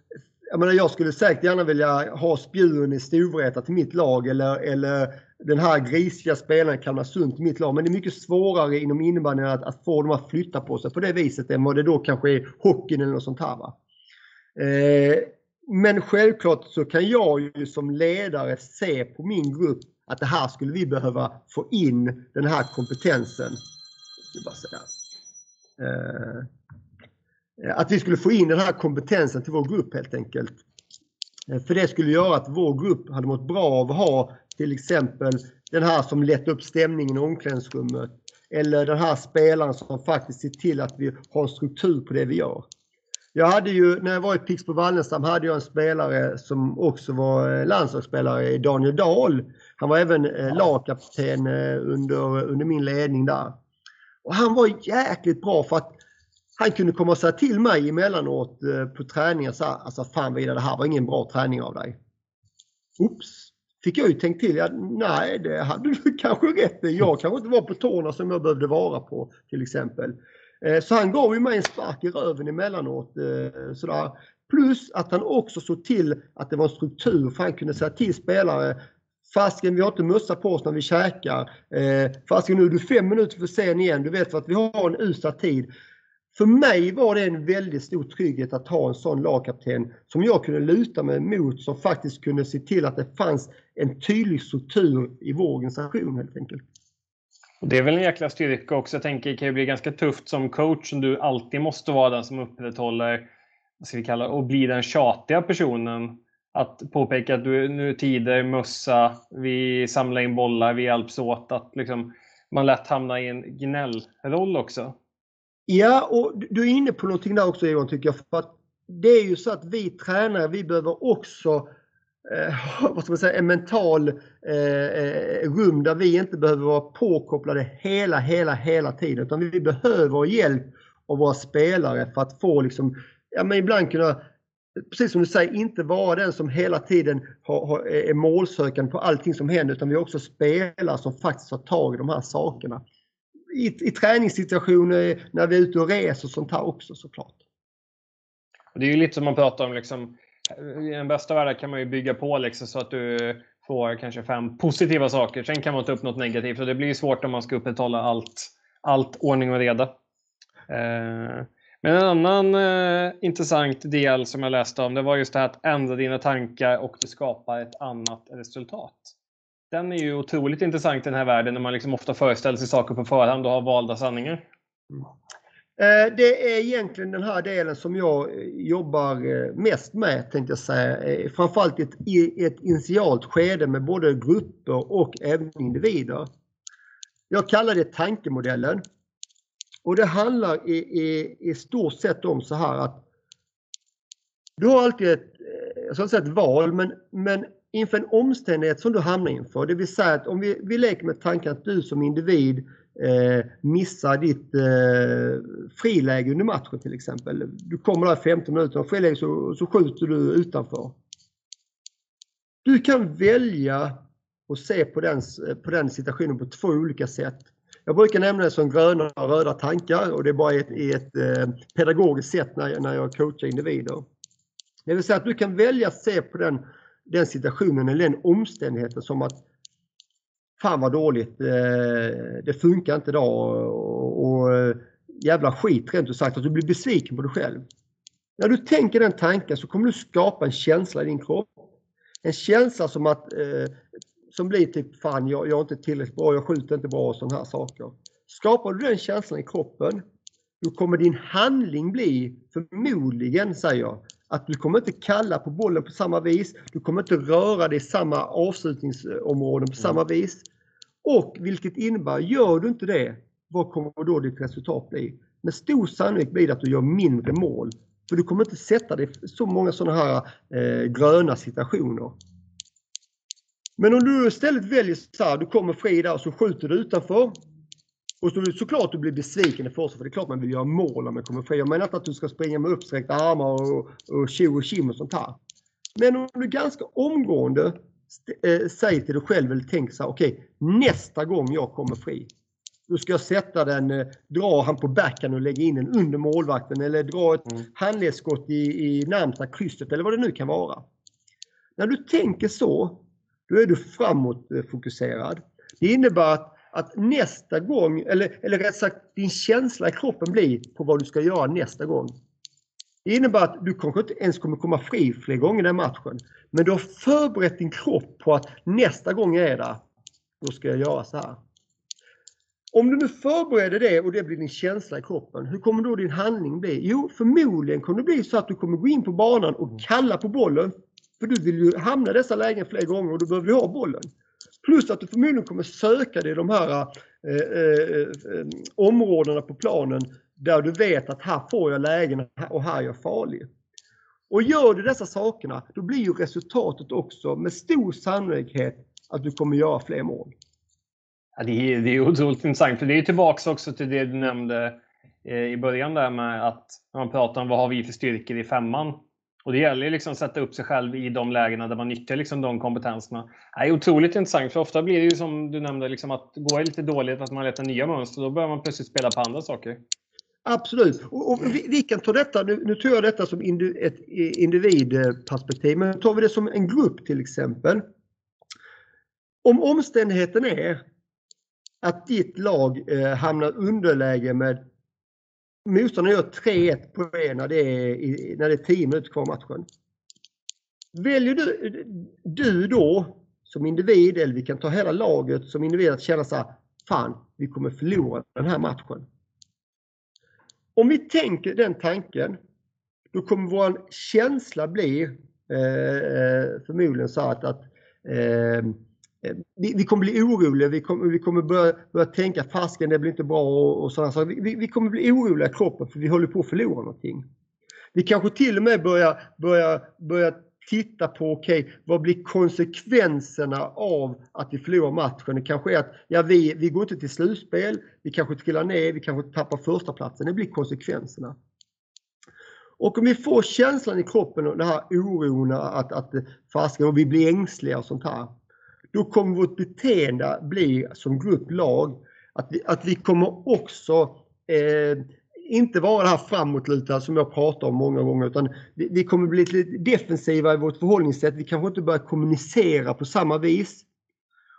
jag, menar, jag skulle säkert gärna vilja ha spjuen i Storvreta till mitt lag eller, eller den här grisiga spelaren i Kalmarsund mitt lag. Men det är mycket svårare inom innebandyn att, att få dem att flytta på sig på det viset än vad det då kanske är hockeyn eller något sånt här. Va? Eh, men självklart så kan jag ju som ledare se på min grupp att det här skulle vi behöva få in den här kompetensen. Eh, att vi skulle få in den här kompetensen till vår grupp helt enkelt. Eh, för det skulle göra att vår grupp hade mått bra av att ha till exempel den här som lättar upp stämningen i omklädningsrummet. Eller den här spelaren som faktiskt ser till att vi har struktur på det vi gör. Jag hade ju, när jag var i Pixbo Wallenstam hade jag en spelare som också var eh, landslagsspelare, Daniel Dahl. Han var även eh, lagkapten under, under min ledning där. Och han var jäkligt bra för att han kunde komma och säga till mig emellanåt eh, på träningar så här, alltså fan Vidar, det här var ingen bra träning av dig. Oops! fick jag ju tänkt till, ja, nej det hade du kanske rätt i. Jag kanske inte var på tårna som jag behövde vara på till exempel. Eh, så han gav ju mig en spark i röven emellanåt. Eh, sådär. Plus att han också såg till att det var en struktur för han kunde säga till spelare Fasken, vi har inte mössa på oss när vi käkar. Eh, fasken, nu är du fem minuter för sen igen. Du vet för att vi har en usel tid. För mig var det en väldigt stor trygghet att ha en sån lagkapten som jag kunde luta mig mot som faktiskt kunde se till att det fanns en tydlig struktur i vår organisation helt enkelt. Det är väl en jäkla styrka också. Jag tänker det kan ju bli ganska tufft som coach som du alltid måste vara den som upprätthåller, vad ska vi kalla och blir den tjatiga personen. Att påpeka att du, nu är tider, mössa, vi samlar in bollar, vi hjälps åt. Att liksom, man lätt hamnar i en gnällroll också. Ja, och du är inne på någonting där också Johan tycker jag. För att det är ju så att vi tränare, vi behöver också eh, vad ska man säga, en mental eh, eh, rum där vi inte behöver vara påkopplade hela, hela, hela tiden. Utan vi behöver hjälp av våra spelare för att få liksom, ja men ibland kunna precis som du säger, inte vara den som hela tiden har, har, är målsökande på allting som händer utan vi har också spelare som faktiskt har tag i de här sakerna i, i träningssituationer när vi är ute och reser och sånt här också såklart. Det är ju lite som man pratar om, liksom, i den bästa världen kan man ju bygga på liksom, så att du får kanske fem positiva saker. Sen kan man ta upp något negativt och det blir svårt om man ska upprätthålla allt, allt ordning och reda. Eh, men en annan eh, intressant del som jag läste om det var just det här att ändra dina tankar och du skapar ett annat resultat. Den är ju otroligt intressant i den här världen när man liksom ofta föreställer sig saker på förhand och har valda sanningar. Mm. Det är egentligen den här delen som jag eh, jobbar eh, mest med, tänkte jag säga. Framförallt i ett initialt skede med både grupper och även individer. Jag kallar det tankemodellen. Och det handlar i, i, i stort sett om så här att du har alltid ett, jag ska säga ett val, men, men inför en omständighet som du hamnar inför. Det vill säga att om vi, vi leker med tanken att du som individ eh, missar ditt eh, friläge under matchen till exempel. Du kommer där 15 minuter och friläge så, så skjuter du utanför. Du kan välja att se på den, på den situationen på två olika sätt. Jag brukar nämna det som gröna och röda tankar och det är bara ett, ett eh, pedagogiskt sätt när, när jag coachar individer. Det vill säga att du kan välja att se på den den situationen eller den omständigheten som att fan vad dåligt, eh, det funkar inte idag och, eh, jävla skit rent ut sagt, att du blir besviken på dig själv. När du tänker den tanken så kommer du skapa en känsla i din kropp. En känsla som att eh, som blir typ fan jag, jag är inte tillräckligt bra, jag skjuter inte bra och sådana här saker. Skapar du den känslan i kroppen då kommer din handling bli förmodligen, säger jag, att du kommer inte kalla på bollen på samma vis. Du kommer inte röra dig i samma avslutningsområden på samma vis. Och vilket innebär, gör du inte det, vad kommer då ditt resultat bli? Med stor sannolikhet blir det att du gör mindre mål. För du kommer inte sätta dig i så många sådana här eh, gröna situationer. Men om du istället väljer så här, du kommer fri där och så skjuter du utanför. Och så, såklart du blir besviken i första för det är klart man vill göra mål om man kommer fri. Jag menar inte att du ska springa med uppsträckta armar och, och tjo och kim och sånt här. Men om du ganska omgående äh, säger till dig själv eller tänker så här, okej okay, nästa gång jag kommer fri. Då ska jag sätta den, äh, dra han på backhand och lägga in den under målvakten eller dra ett mm. handledsskott i, i närmsta krysset eller vad det nu kan vara. När du tänker så då är du framåtfokuserad. Det innebär att, att nästa gång, eller, eller rätt sagt din känsla i kroppen blir på vad du ska göra nästa gång. Det innebär att du kanske inte ens kommer komma fri fler gånger i den matchen. Men du har förberett din kropp på att nästa gång jag är där, då ska jag göra så här. Om du nu förbereder det och det blir din känsla i kroppen, hur kommer då din handling bli? Jo, förmodligen kommer det bli så att du kommer gå in på banan och kalla på bollen för du vill ju hamna i dessa lägen fler gånger och då behöver du ha bollen. Plus att du förmodligen kommer söka dig i de här eh, eh, eh, områdena på planen där du vet att här får jag lägen och här är jag farlig. Och gör du dessa sakerna, då blir ju resultatet också med stor sannolikhet att du kommer göra fler mål. Ja, det, är, det är otroligt intressant, för det är tillbaks också till det du nämnde eh, i början där med att när man pratar om vad har vi för styrkor i femman och det gäller ju liksom att sätta upp sig själv i de lägena där man nyttjar liksom de kompetenserna. Det är otroligt intressant, för ofta blir det ju som du nämnde, liksom att går det lite dåligt, att man letar nya mönster, då börjar man plötsligt spela på andra saker. Absolut. Och, och vi, vi, kan ta detta, nu, nu tar jag detta som indi, ett individperspektiv, men tar vi det som en grupp till exempel. Om omständigheten är att ditt lag eh, hamnar underläge med motståndaren gör 3-1 på er när det är, när det är 10 minuter kvar matchen. Väljer du, du då som individ, eller vi kan ta hela laget som individ, att känna så här, fan, vi kommer förlora den här matchen. Om vi tänker den tanken, då kommer vår känsla bli eh, eh förmodligen så att, att Eh, Eh, vi, vi, kommer bli oroliga, vi kommer, vi kommer börja, börja tänka fasken det blir inte bra och, och sådana saker. Vi, vi, kommer bli oroliga i kroppen för vi håller på att förlora någonting. Vi kanske till och med börjar, börja, börja titta på, okej, okay, vad blir konsekvenserna av att vi förlorar matchen? Det kanske är att ja, vi, vi går inte till slutspel, vi kanske trillar ner, vi kanske tappar första platsen. Det blir konsekvenserna. Och om vi får känslan i kroppen och den här oron att, att fasken och vi blir ängsliga och sånt här då kommer vårt beteende bli som grupplag att vi, att vi kommer också eh, inte vara det här framåtlutade som jag pratar om många gånger utan vi, vi kommer bli lite defensiva i vårt förhållningssätt. Vi kanske inte börjar kommunicera på samma vis.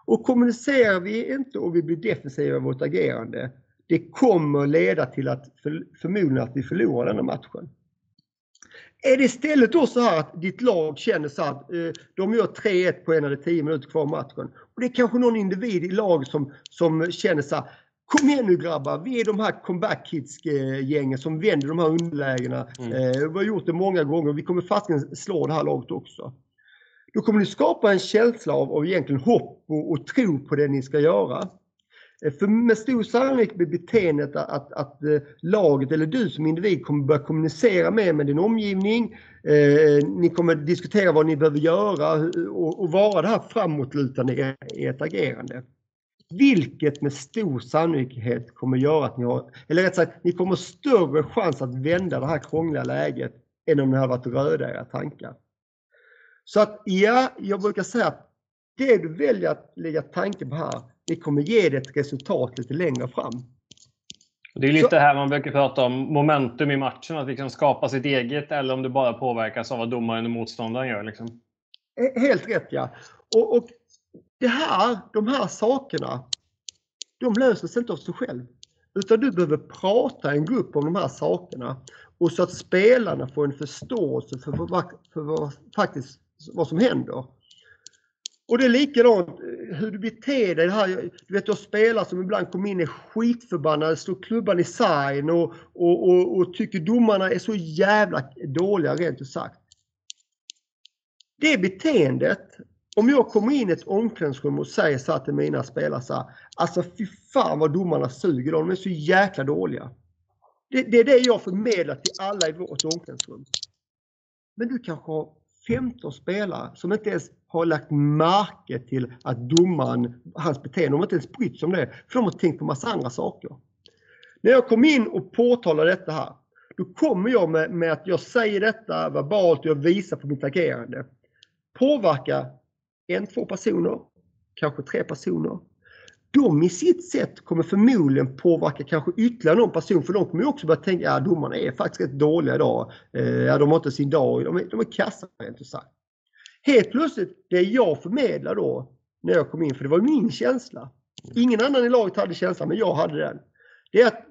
Och kommunicerar vi inte och vi blir defensiva i vårt agerande, det kommer leda till att för, förmodligen att vi förlorar den här matchen. Är det istället då så här att ditt lag känner så att eh, de gör 3-1 på en eller 10 minuter kvar matchen. Och det är kanske någon individ i laget som, som känner så här, Kom igen nu grabbar, vi är de här comeback kids-gängen som vänder de här underlägena. Mm. Eh, vi har gjort det många gånger vi kommer fastligen slå det här laget också. Då kommer ni skapa en känsla av, av egentligen hopp och, och tro på det ni ska göra. För med stor sannolikhet blir beteendet att, att, att, eh, laget eller du som individ kommer börja kommunicera mer med din omgivning. Eh, ni kommer diskutera vad ni behöver göra och, och vara det här framåtlutande i, i ert agerande. Vilket med stor sannolikhet kommer göra att ni har, eller rätt sagt, ni kommer större chans att vända det här krångliga läget än om ni har varit röda i era tankar. Så att ja, jag brukar säga att det du väljer att lägga tanke på här, det kommer ge dig ett resultat lite längre fram. Det är lite så, här man brukar prata om momentum i matchen, att liksom skapa sitt eget eller om det bara påverkas av vad domaren och motståndaren gör. Liksom. Helt rätt ja. Och, och det här, de här sakerna, de löser sig inte av sig själv. Utan du behöver prata i en grupp om de här sakerna och så att spelarna får en förståelse för, vad, för vad, faktiskt, vad som händer. Och det är likadant eh, hur du beter dig. Här, du vet, jag spelare som ibland kommer in är skitförbannade, slår klubban i sargen och, och, och, och, tycker domarna är så jävla dåliga rent ut sagt. Det beteendet, om jag kommer in i ett omklädningsrum och säger så här till mina spelare så här, alltså fy fan vad domarna suger, de är så jäkla dåliga. Det, det är det jag förmedlar till alla i vårt omklädningsrum. Men du kanske har 15 spelare som inte ens har lagt märke till att domaren, hans beteende, de har inte ens brytt sig om det. För de har tänkt på massa andra saker. När jag kom in och påtalade detta här, då kommer jag med, med att jag säger detta verbalt och jag visar på mitt agerande. Påverka en, två personer, kanske tre personer. De i sitt sätt kommer förmodligen påverka kanske ytterligare någon person för de kommer också börja tänka att ja, domarna är faktiskt rätt dåliga idag. Eh, ja, de har inte sin dag, de är, de är kassa rent ut sagt. Helt plötsligt, det jag förmedlar då när jag kom in, för det var min känsla. Ingen annan i laget hade känslan, men jag hade den. Det är att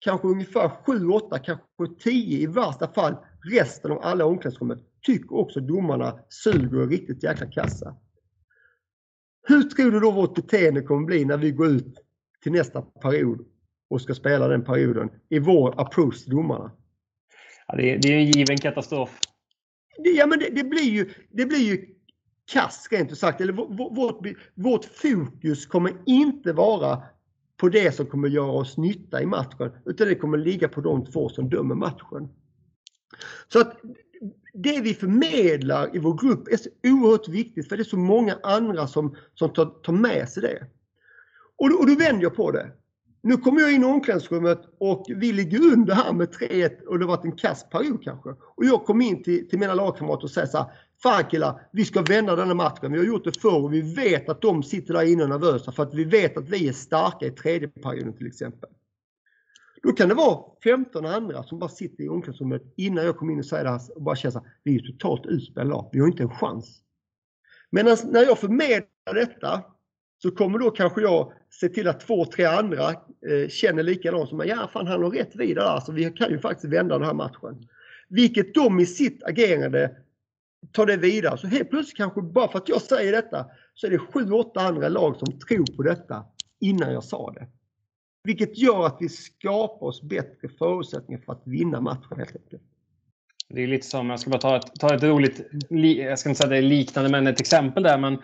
kanske ungefär 7, 8, kanske 10 i värsta fall resten av alla omklädningsrummet tycker också domarna suger riktigt jäkla kassa. Hur tror du då vårt beteende kommer bli när vi går ut till nästa period och ska spela den perioden i vår approach till domarna? Ja, det, är, det är en given katastrof. Ja, men det, det, blir ju, det blir ju kass rent ut sagt. Eller vårt, vårt fokus kommer inte vara på det som kommer göra oss nytta i matchen, utan det kommer ligga på de två som dömer matchen. Så att det vi förmedlar i vår grupp är så oerhört viktigt för det är så många andra som, som tar, tar med sig det. Och, och då vänder jag på det. Nu kommer jag in i omklädningsrummet och vi ligger under här med 3-1 och det har varit en kass period kanske. Och jag kommer in till, till mina lagkamrater och säger så här, Fan killar, vi ska vända den här matchen. Vi har gjort det förr och vi vet att de sitter där inne och nervösa för att vi vet att vi är starka i tredje perioden till exempel. Då kan det vara 15 andra som bara sitter i omklädningsrummet innan jag kommer in och säger det här och bara känner så här, vi är totalt utspelade, vi har inte en chans. Men när jag förmedlar detta så kommer då kanske jag se till att två, tre andra eh, känner likadant som mig. Ja, fan han har rätt vidare. Alltså, vi kan ju faktiskt vända den här matchen. Vilket de i sitt agerande tar det vidare. Så helt plötsligt kanske bara för att jag säger detta så är det sju, åtta andra lag som tror på detta innan jag sa det. Vilket gör att vi skapar oss bättre förutsättningar för att vinna matchen helt enkelt. Det är lite som, jag ska bara ta ett, ta ett roligt, jag ska inte säga det är liknande, men ett exempel där. Men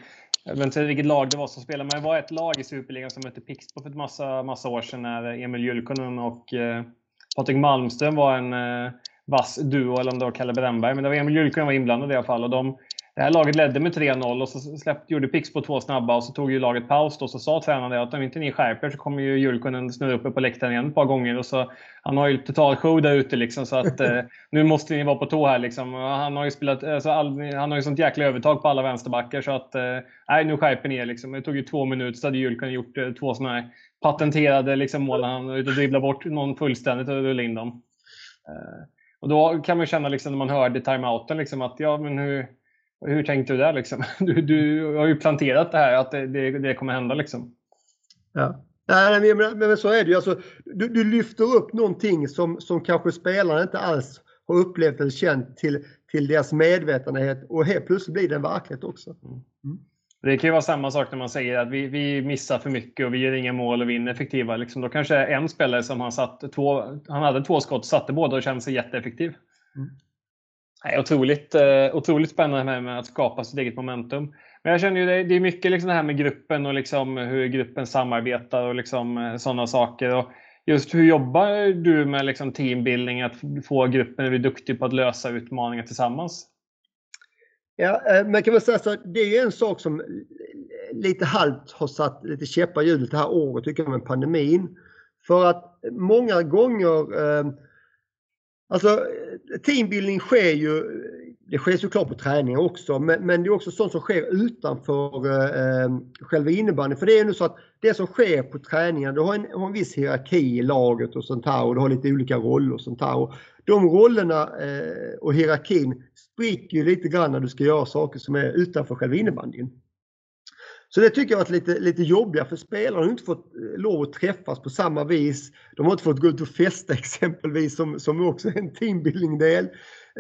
jag vet inte vilket lag det var som spelade, men det var ett lag i Superligan som hette Pixbo för ett massa, massa år sedan när Emil Julkonen och eh, Patrik Malmström var en eh, vass duo, eller om det var Kalle Brännberg. Men det var Emil Julkonen var inblandad i alla fall. Och de, det här laget ledde med 3-0 och så släppte, gjorde Pixbo två snabba och så tog ju laget paus då. Så sa tränaren att om inte ni skärper så kommer ju Julkonen snurra upp på läktaren igen ett par gånger. Och så, han har ju total show där ute liksom så att eh, nu måste ni vara på tå här liksom. Han har ju spelat, alltså, all, han har ju sånt jäkla övertag på alla vänsterbackar så att eh, nej nu skärper ni er liksom. Det tog ju två minuter så hade Julkonen gjort eh, två sådana här patenterade liksom, mål. Han var ute och dribblade bort någon fullständigt och rullade in dem. Eh, och då kan man känna liksom, när man hörde timeouten liksom, att ja, men hur, hur tänkte du där? Liksom? Du, du har ju planterat det här, att det, det, det kommer hända. Liksom. Ja. Nej, men, men, så är det ju. Alltså, du, du, lyfter upp någonting som, som kanske spelarna inte alls har upplevt eller känt till, till deras medvetenhet och helt plötsligt blir det en verklighet också. Mm. mm. Det kan ju vara samma sak när man säger att vi, vi missar för mycket och vi gör inga mål och vi är ineffektiva. Liksom, då kanske en spelare som han satt två, han hade två skott, satte båda och kände sig jätteeffektiv. Mm. Nej, otroligt, eh, otroligt spännande med att skapa sitt eget momentum. Men jag känner ju det, det är mycket liksom det här med gruppen och liksom hur gruppen samarbetar och liksom eh, sådana saker. Och just hur jobbar du med liksom teambuilding, att få gruppen att bli duktig på att lösa utmaningar tillsammans? Ja, eh, man kan väl säga så det är en sak som lite halvt har satt lite käppar i hjulet det här året tycker jag med pandemin. För att många gånger, eh, alltså teambuilding sker ju, det sker såklart på träning också, men, men, det är också sånt som sker utanför eh, själva innebandyn. För det är ju så att det som sker på träningen, du har en, har en viss hierarki i laget och sånt här och du har lite olika roller och sånt här. Och de rollerna eh, och hierarkin spricker ju lite grann när du ska göra saker som är utanför själva innebandyn. Så det tycker jag har varit lite, lite jobbiga för spelarna har inte fått eh, lov att träffas på samma vis. De har inte fått gå ut och festa exempelvis som, som också är en teambuilding-del.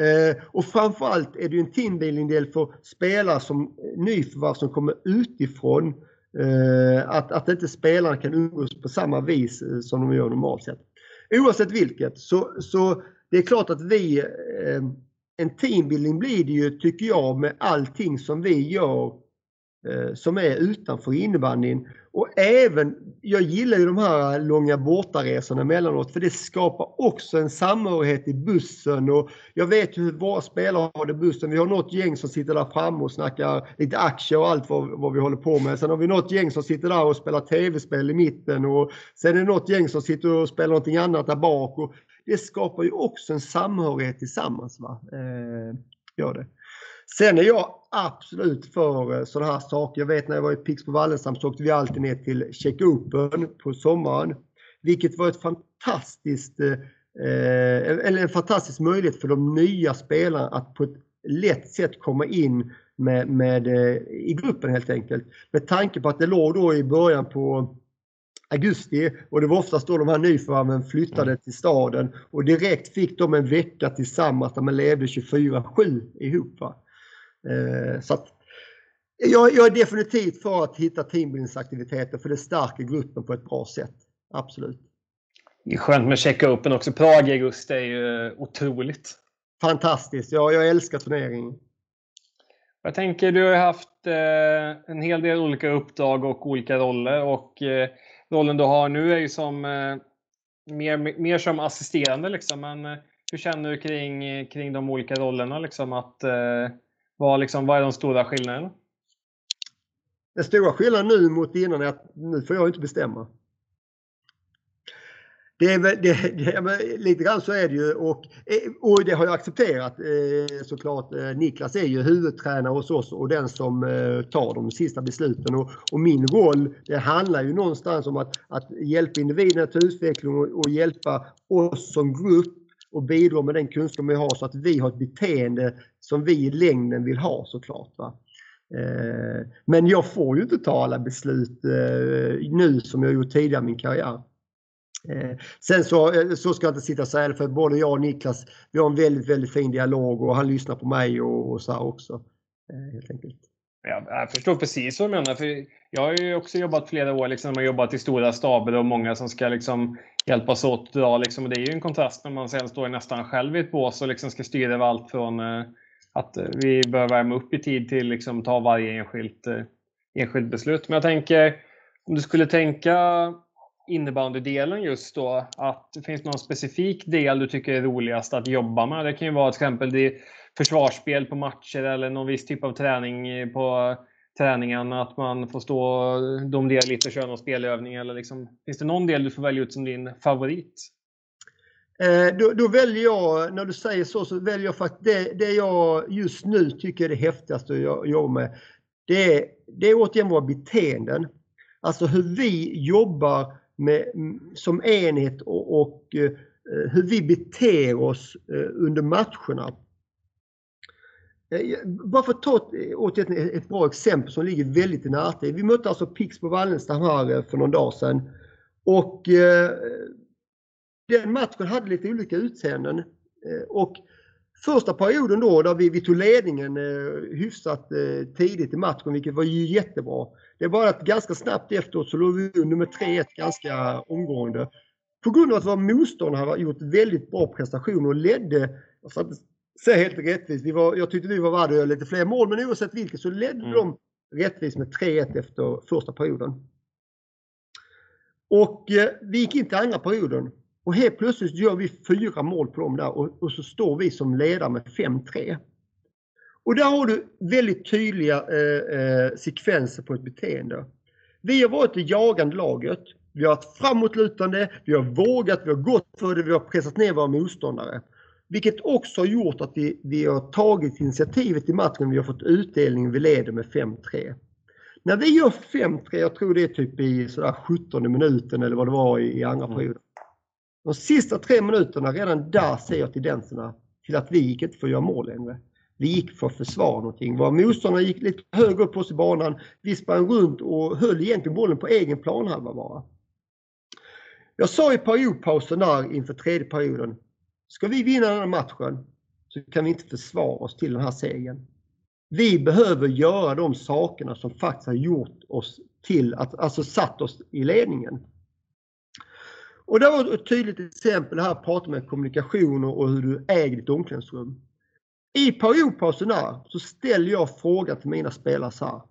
Eh, och framförallt är det ju en teambuilding-del för spelare som eh, nyförvärv som kommer utifrån. Eh, att, att inte spelarna kan umgås på samma vis eh, som de gör normalt sett. Oavsett vilket så, så det är klart att vi, eh, en teambuilding blir det ju tycker jag med allting som vi gör Eh, som är utanför innebandyn. Och även, jag gillar ju de här långa bortaresorna emellanåt för det skapar också en samhörighet i bussen och jag vet hur våra spelare har det i bussen. Vi har något gäng som sitter där framme och snackar lite aktier och allt vad, vad vi håller på med. Sen har vi något gäng som sitter där och spelar tv-spel i mitten och sen är det något gäng som sitter och spelar någonting annat där bak. Och det skapar ju också en samhörighet tillsammans. Va? Eh, gör det. Sen är jag absolut för eh, sådana här saker. Jag vet när jag var i Pixbo Wallenstam så åkte vi alltid ner till Check Open på sommaren. Vilket var ett fantastiskt, eh, eller en fantastisk möjlighet för de nya spelarna att på ett lätt sätt komma in med, med, eh, i gruppen helt enkelt. Med tanke på att det låg då i början på augusti och det var oftast då de här nyförvärven flyttade till staden och direkt fick de en vecka tillsammans där man levde 24-7 ihop. Va? Eh, så att, jag, jag, är definitivt för att hitta teambuildingsaktiviteter för det stärker gruppen på ett bra sätt. Absolut. Det är skönt med checka open också. Prag i augusti är ju otroligt. Fantastiskt. Ja, jag älskar turneringen. Jag tänker, du har haft eh, en hel del olika uppdrag och olika roller och eh, rollen du har nu är ju som eh, mer, mer som assisterande liksom. Men eh, hur känner du kring, kring de olika rollerna liksom att eh, vad, liksom, vad är de stora skillnaderna? Den stora skillnaden nu mot innan är att nu får jag inte bestämma. Det är, det, det, lite grann så är det ju och, eh, och det har jag accepterat eh, såklart. Eh, Niklas är ju huvudtränare hos oss och den som tar de sista besluten. Och, och, min roll det handlar ju någonstans om att, att hjälpa individerna till utveckling och, och hjälpa oss som grupp och bidra med den kunskap vi har så att vi har ett beteende som vi i längden vill ha såklart. Va? Eh, men jag får ju inte ta alla beslut eh, nu som jag gjort tidigare i min karriär. Eh, sen så, så ska jag inte sitta och säga det för både jag och Niklas vi har en väldigt, väldigt fin dialog och han lyssnar på mig och, och så också. Helt enkelt. Jag förstår precis vad du menar. För jag har ju också jobbat flera år liksom, och jobbat i stora staber och många som ska liksom, hjälpas åt att dra. Liksom, och det är ju en kontrast när man sen står nästan själv i ett bås och liksom ska styra över allt från eh, att eh, vi bör värma upp i tid till liksom, ta varje enskilt, eh, enskilt beslut. Men jag tänker, om du skulle tänka innebandydelen just då, att det finns någon specifik del du tycker är roligast att jobba med. Det kan ju vara till exempel det försvarsspel på matcher eller någon viss typ av träning på träningen, att man får stå och domdera lite och köra någon spelövning? Eller liksom, finns det någon del du får välja ut som din favorit? Eh, då, då, väljer jag, när du säger så, så väljer jag faktiskt det, det jag just nu tycker är det häftigaste att jobba med. Det är, det är återigen våra beteenden. Alltså hur vi jobbar med, som enhet och, och eh, hur vi beter oss eh, under matcherna. Bara för att ta ett, ett, ett bra exempel som ligger väldigt i närtid. Vi mötte alltså Pix på Wallenstam här för någon dag sedan. Och eh, den matchen hade lite olika utseenden. Eh, och första perioden då, där vi, vi tog ledningen eh, hyfsat eh, tidigt i matchen, vilket var ju jättebra. Det var att ganska snabbt efteråt så låg vi under med 3-1 ganska omgående. På grund av att våra motståndare hade gjort väldigt bra prestationer och ledde, jag ska inte säga helt rättvist, vi var, jag tyckte vi var värda lite fler mål, men oavsett vilket så ledde mm. de rättvist med 3-1 efter första perioden. Och eh, vi gick in till andra perioden och helt plötsligt gör vi fyra mål på dem där och, och så står vi som ledare med 5-3. Och där har du väldigt tydliga eh, eh, sekvenser på ett beteende. Vi har varit det jagande laget. Vi har varit framåtlutande, vi har vågat, vi har gått för det, vi har pressat ner våra motståndare. Vilket också har gjort att vi, vi har tagit initiativet i matchen. Vi har fått utdelning, vi leder med 5-3. När vi gör 5-3, jag tror det är typ i sådär 17 minuten eller vad det var i, i andra mm. perioden. De sista tre minuterna, redan där ser jag tendenserna till att vi gick inte att göra mål längre. vi gick för att försvara någonting. Våra motståndare gick lite högre upp på oss i banan. Vi sprang runt och höll egentligen bollen på egen planhalva bara. Jag sa i periodpausen där inför tredje perioden. Ska vi vinna den här matchen så kan vi inte försvara oss till den här segern. Vi behöver göra de sakerna som faktiskt har gjort oss till att, alltså satt oss i ledningen. Och det var ett tydligt exempel här, prata med kommunikation och hur du äger ditt omklädningsrum. I periodpausen där så ställer jag frågan till mina spelare så här.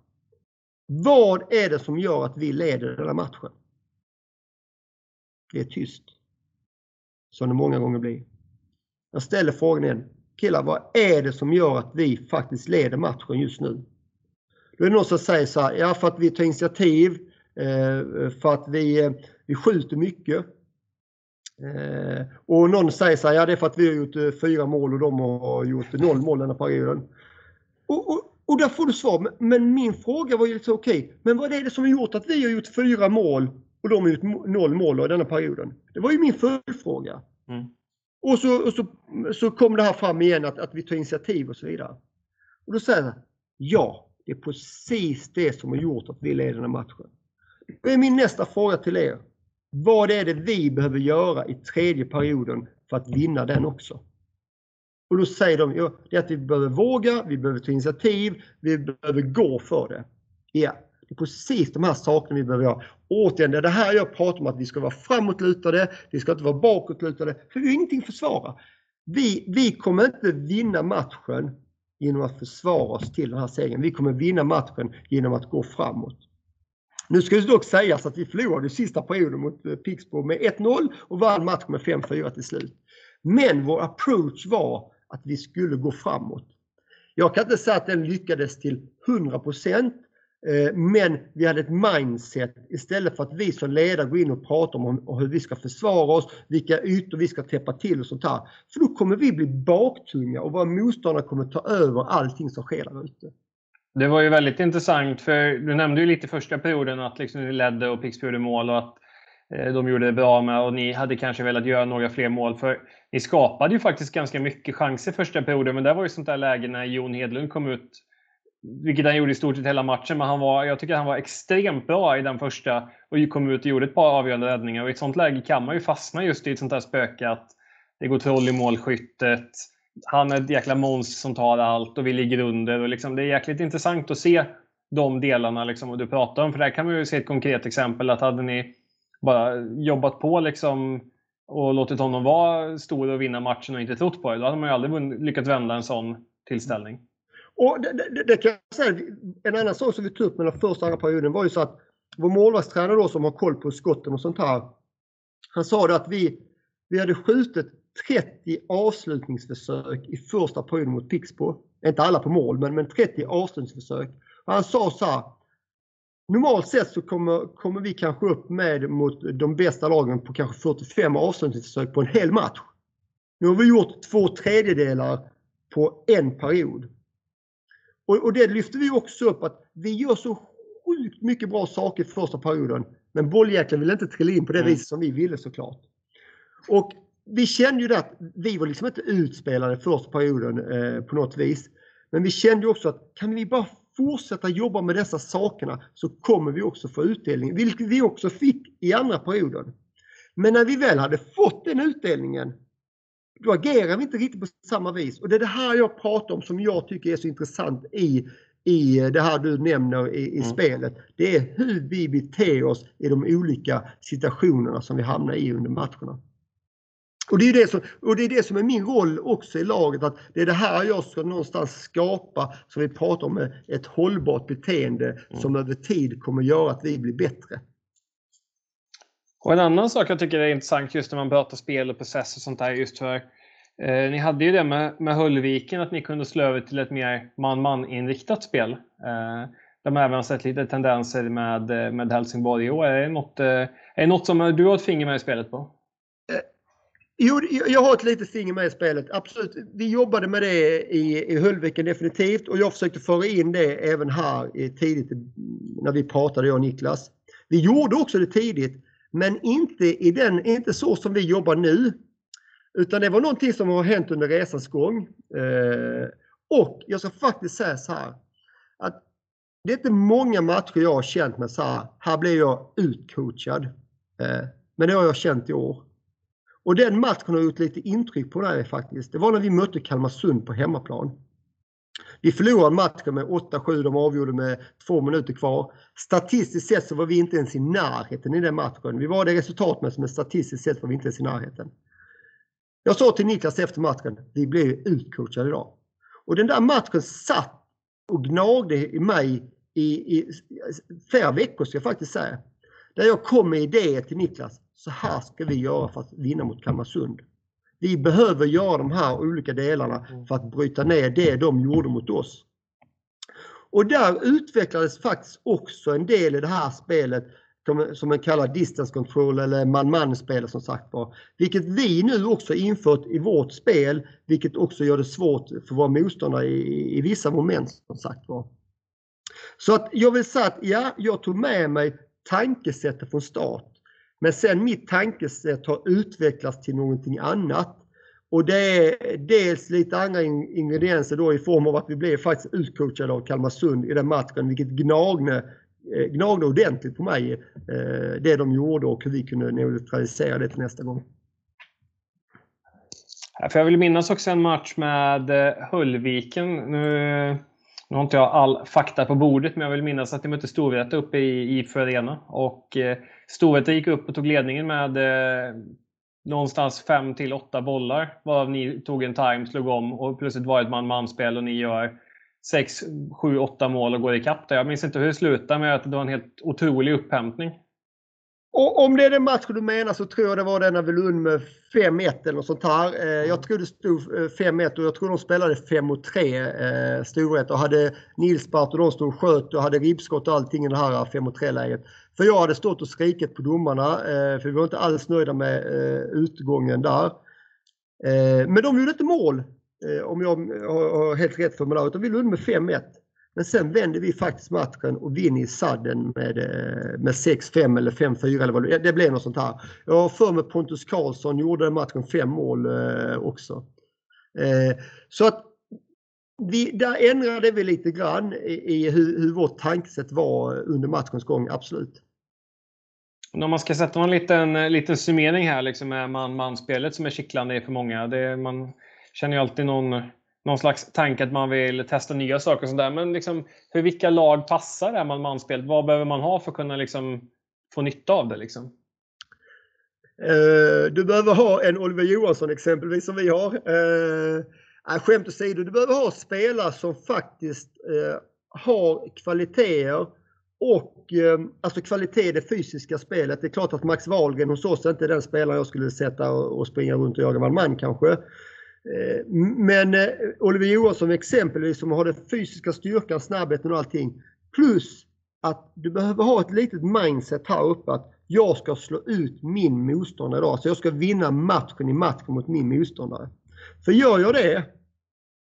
Vad är det som gör att vi leder den här matchen? Det är tyst. Som det många gånger blir. Jag ställer frågan igen. Killar, vad är det som gör att vi faktiskt leder matchen just nu? Då är det någon som säger så här, ja för att vi tar initiativ, eh, för att vi, eh, vi skjuter mycket. Eh, och någon säger så här, ja det är för att vi har gjort fyra mål och de har gjort noll mål den här perioden. Och, och, och där får du svar. Men min fråga var ju lite okej, okay, men vad är det som har gjort att vi har gjort fyra mål och de har gjort noll mål i denna perioden? Det var ju min följdfråga. Mm. Och, så, och så, så kom det här fram igen att, att vi tar initiativ och så vidare. Och då säger jag, ja, det är precis det som har gjort att vi leder den här matchen. Då är min nästa fråga till er. Vad är det vi behöver göra i tredje perioden för att vinna den också? Och då säger de ja, det är att vi behöver våga, vi behöver ta initiativ, vi behöver gå för det. Ja, det är precis de här sakerna vi behöver göra. Återigen, det är det här jag pratar om att vi ska vara framåtlutade, vi ska inte vara bakåtlutade, för vi har ingenting att försvara. Vi, vi kommer inte vinna matchen genom att försvara oss till den här segern. Vi kommer vinna matchen genom att gå framåt. Nu ska det dock sägas att vi förlorade sista perioden mot eh, Pixbo med 1-0 och vann matchen med 5-4 till slut. Men vår approach var att vi skulle gå framåt. Jag kan inte säga att den lyckades till 100 %, eh, men vi hade ett mindset istället för att vi som ledare går in och pratar om hur vi ska försvara oss, vilka ytor vi ska täppa till och sånt här. För då kommer vi bli baktunga och våra motståndare kommer ta över allting som sker där ute. Det var ju väldigt intressant för du nämnde ju lite första perioden att liksom ni ledde och Pix gjorde mål och att eh, de gjorde det bra med och ni hade kanske velat göra några fler mål. För ni skapade ju faktiskt ganska mycket chanser första perioden men det var ju sånt där läge när Jon Hedlund kom ut vilket han gjorde i stort sett hela matchen, men han var, jag tycker han var extremt bra i den första och kom ut och gjorde ett par avgörande räddningar. Och I ett sånt läge kan man ju fastna just i ett sånt där spöke att det går troll i målskyttet. Han är ett jäkla monster som tar allt och vi ligger under. Och liksom, det är jäkligt intressant att se de delarna liksom, och du pratar om. För där kan man ju se ett konkret exempel att hade ni bara jobbat på liksom, och låtit honom vara stor och vinna matchen och inte trott på det, då hade man ju aldrig lyckats vända en sån tillställning. Mm. Och det, det, det, kan jag säga, en annan sak som vi tog upp mellan första och andra perioden var ju så att vår målvaktstränare då som har koll på skotten och sånt här. Han sa det att vi, vi hade skjutit 30 avslutningsförsök i första perioden mot Pixbo. Inte alla på mål, men, men 30 avslutningsförsök. Och han sa så här. Normalt sett så kommer, kommer vi kanske upp med mot de bästa lagen på kanske 45 avslutningsförsök på en hel match. Nu har vi gjort två tredjedelar på en period. Och, och det lyfter vi också upp att vi gör så sjukt mycket bra saker för första perioden. Men bolljäkeln vill inte trilla in på det mm. viset som vi ville såklart. Och vi kände ju det att vi var liksom inte utspelade första perioden eh, på något vis. Men vi kände också att kan vi bara fortsätta jobba med dessa sakerna så kommer vi också få utdelning, vilket vi också fick i andra perioden. Men när vi väl hade fått den utdelningen då agerar vi inte riktigt på samma vis. Och det är det här jag pratar om som jag tycker är så intressant i, i det här du nämner i, i mm. spelet. Det är hur vi beter oss i de olika situationerna som vi hamnar i under matcherna. Och det, är det, som, och det är det som är min roll också i laget, att det är det här jag ska någonstans skapa, som vi pratar om, ett hållbart beteende mm. som över tid kommer göra att vi blir bättre. Och en annan sak jag tycker är intressant just när man pratar spel och process och sånt där just för eh, ni hade ju det med, med Höllviken att ni kunde slå över till ett mer man-man inriktat spel. Eh, där man även har sett lite tendenser med, eh, med Helsingborg i år. Är det, något, eh, är det något som du har ett finger med i spelet på? Jo, jag har ett litet finger med i spelet. Absolut. Vi jobbade med det i, i Höllviken definitivt och jag försökte föra in det även här tidigt när vi pratade, jag och Niklas. Vi gjorde också det tidigt men inte, i den, inte så som vi jobbar nu. Utan det var någonting som har hänt under resans gång. Eh, Och jag ska faktiskt säga så här. Att det är inte många matcher jag har känt mig så här, här blir jag utcoachad. Eh, men det har jag känt i år. Och den matchen har gjort lite intryck på mig faktiskt. Det var när vi mötte Kalmarsund på hemmaplan. Vi förlorade matchen med 8-7, de avgjorde med två minuter kvar. Statistiskt sett så var vi inte ens i närheten i den matchen. Vi var det resultatmässigt men statistiskt sett var vi inte ens i närheten. Jag sa till Niklas efter matchen, vi blev utcoachade idag. Och den där matchen satt och gnagde i mig i, i flera veckor ska jag faktiskt säga. Där jag kom med idéer till Niklas. Så här ska vi göra för att vinna mot Kalmarsund. Vi behöver göra de här olika delarna mm. för att bryta ner det de gjorde mot oss. Och där utvecklades faktiskt också en del i det här spelet som man kallar distance control eller man-man spel som sagt var. Vilket vi nu också infört i vårt spel, vilket också gör det svårt för våra motståndare i, i vissa moment som sagt var. Så att jag vill säga att ja, jag tog med mig tankesättet från start. Men sen mitt tankesätt har utvecklats till någonting annat. Och det är dels lite andra ingredienser då i form av att vi blev faktiskt utcoachade av Kalmarsund i den matchen, vilket gnagde, eh, gnagde ordentligt på mig, eh, det de gjorde och hur vi kunde neutralisera det till nästa gång. För jag vill minnas också en match med eh, Höllviken. Nu nu har inte jag all fakta på bordet, men jag vill minnas att ni mötte Storvreta uppe i IFÖ Arena. Och eh, Storvreta gick upp och tog ledningen med eh, någonstans 5 till 8 bollar. Varav ni tog en time, slog om och plötsligt var det ett man-man-spel och ni gör 6, 7, 8 mål och går ikapp där. Jag minns inte hur det slutade, men det var en helt otrolig upphämtning. Och om det är den matchen du menar så tror jag det var den när vi lund med 5-1 eller något sånt här. Eh, jag mm. tror det stod 5-1 eh, och jag tror de spelade 5 3 eh, Storvreta och hade Nilsbart och de stod och sköt och hade ribbskott och allting i det här 5 3 läget. För jag hade stått och skrikit på domarna för vi var inte alls nöjda med utgången där. Men de gjorde inte mål om jag har helt rätt för mig där utan vi lund med 5-1. Men sen vände vi faktiskt matchen och vinner i sadden med, eh, med 6-5 eller 5-4 eller vad det Det blev något sånt här. Jag har för mig Pontus Karlsson gjorde den matchen fem mål eh, också. Eh, så att vi, där ändrade vi lite grann i, i hur, hur vårt tankesätt var under matchens gång, absolut. Om man ska sätta en liten, liten summering här liksom med man-man-spelet som är kittlande för många. Det, man känner ju alltid någon någon slags tanke att man vill testa nya saker och sådär. Men liksom, hur, vilka lag passar det här man-manspelet? Vad behöver man ha för att kunna liksom få nytta av det? Liksom? Uh, du behöver ha en Oliver Johansson exempelvis som vi har. Uh, skämt åsido, du behöver ha spelare som faktiskt uh, har kvaliteter och alltså kvalitet i det fysiska spelet. Det är klart att Max Wahlgren hos oss är inte den spelaren jag skulle sätta och, och springa runt och jaga man-man kanske. Eh, men eh, Oliver Johansson exempelvis som har den fysiska styrkan, snabbheten och allting. Plus att du behöver ha ett litet mindset här uppe att jag ska slå ut min motståndare idag. Så jag ska vinna matchen i matchen mot min motståndare. För gör jag det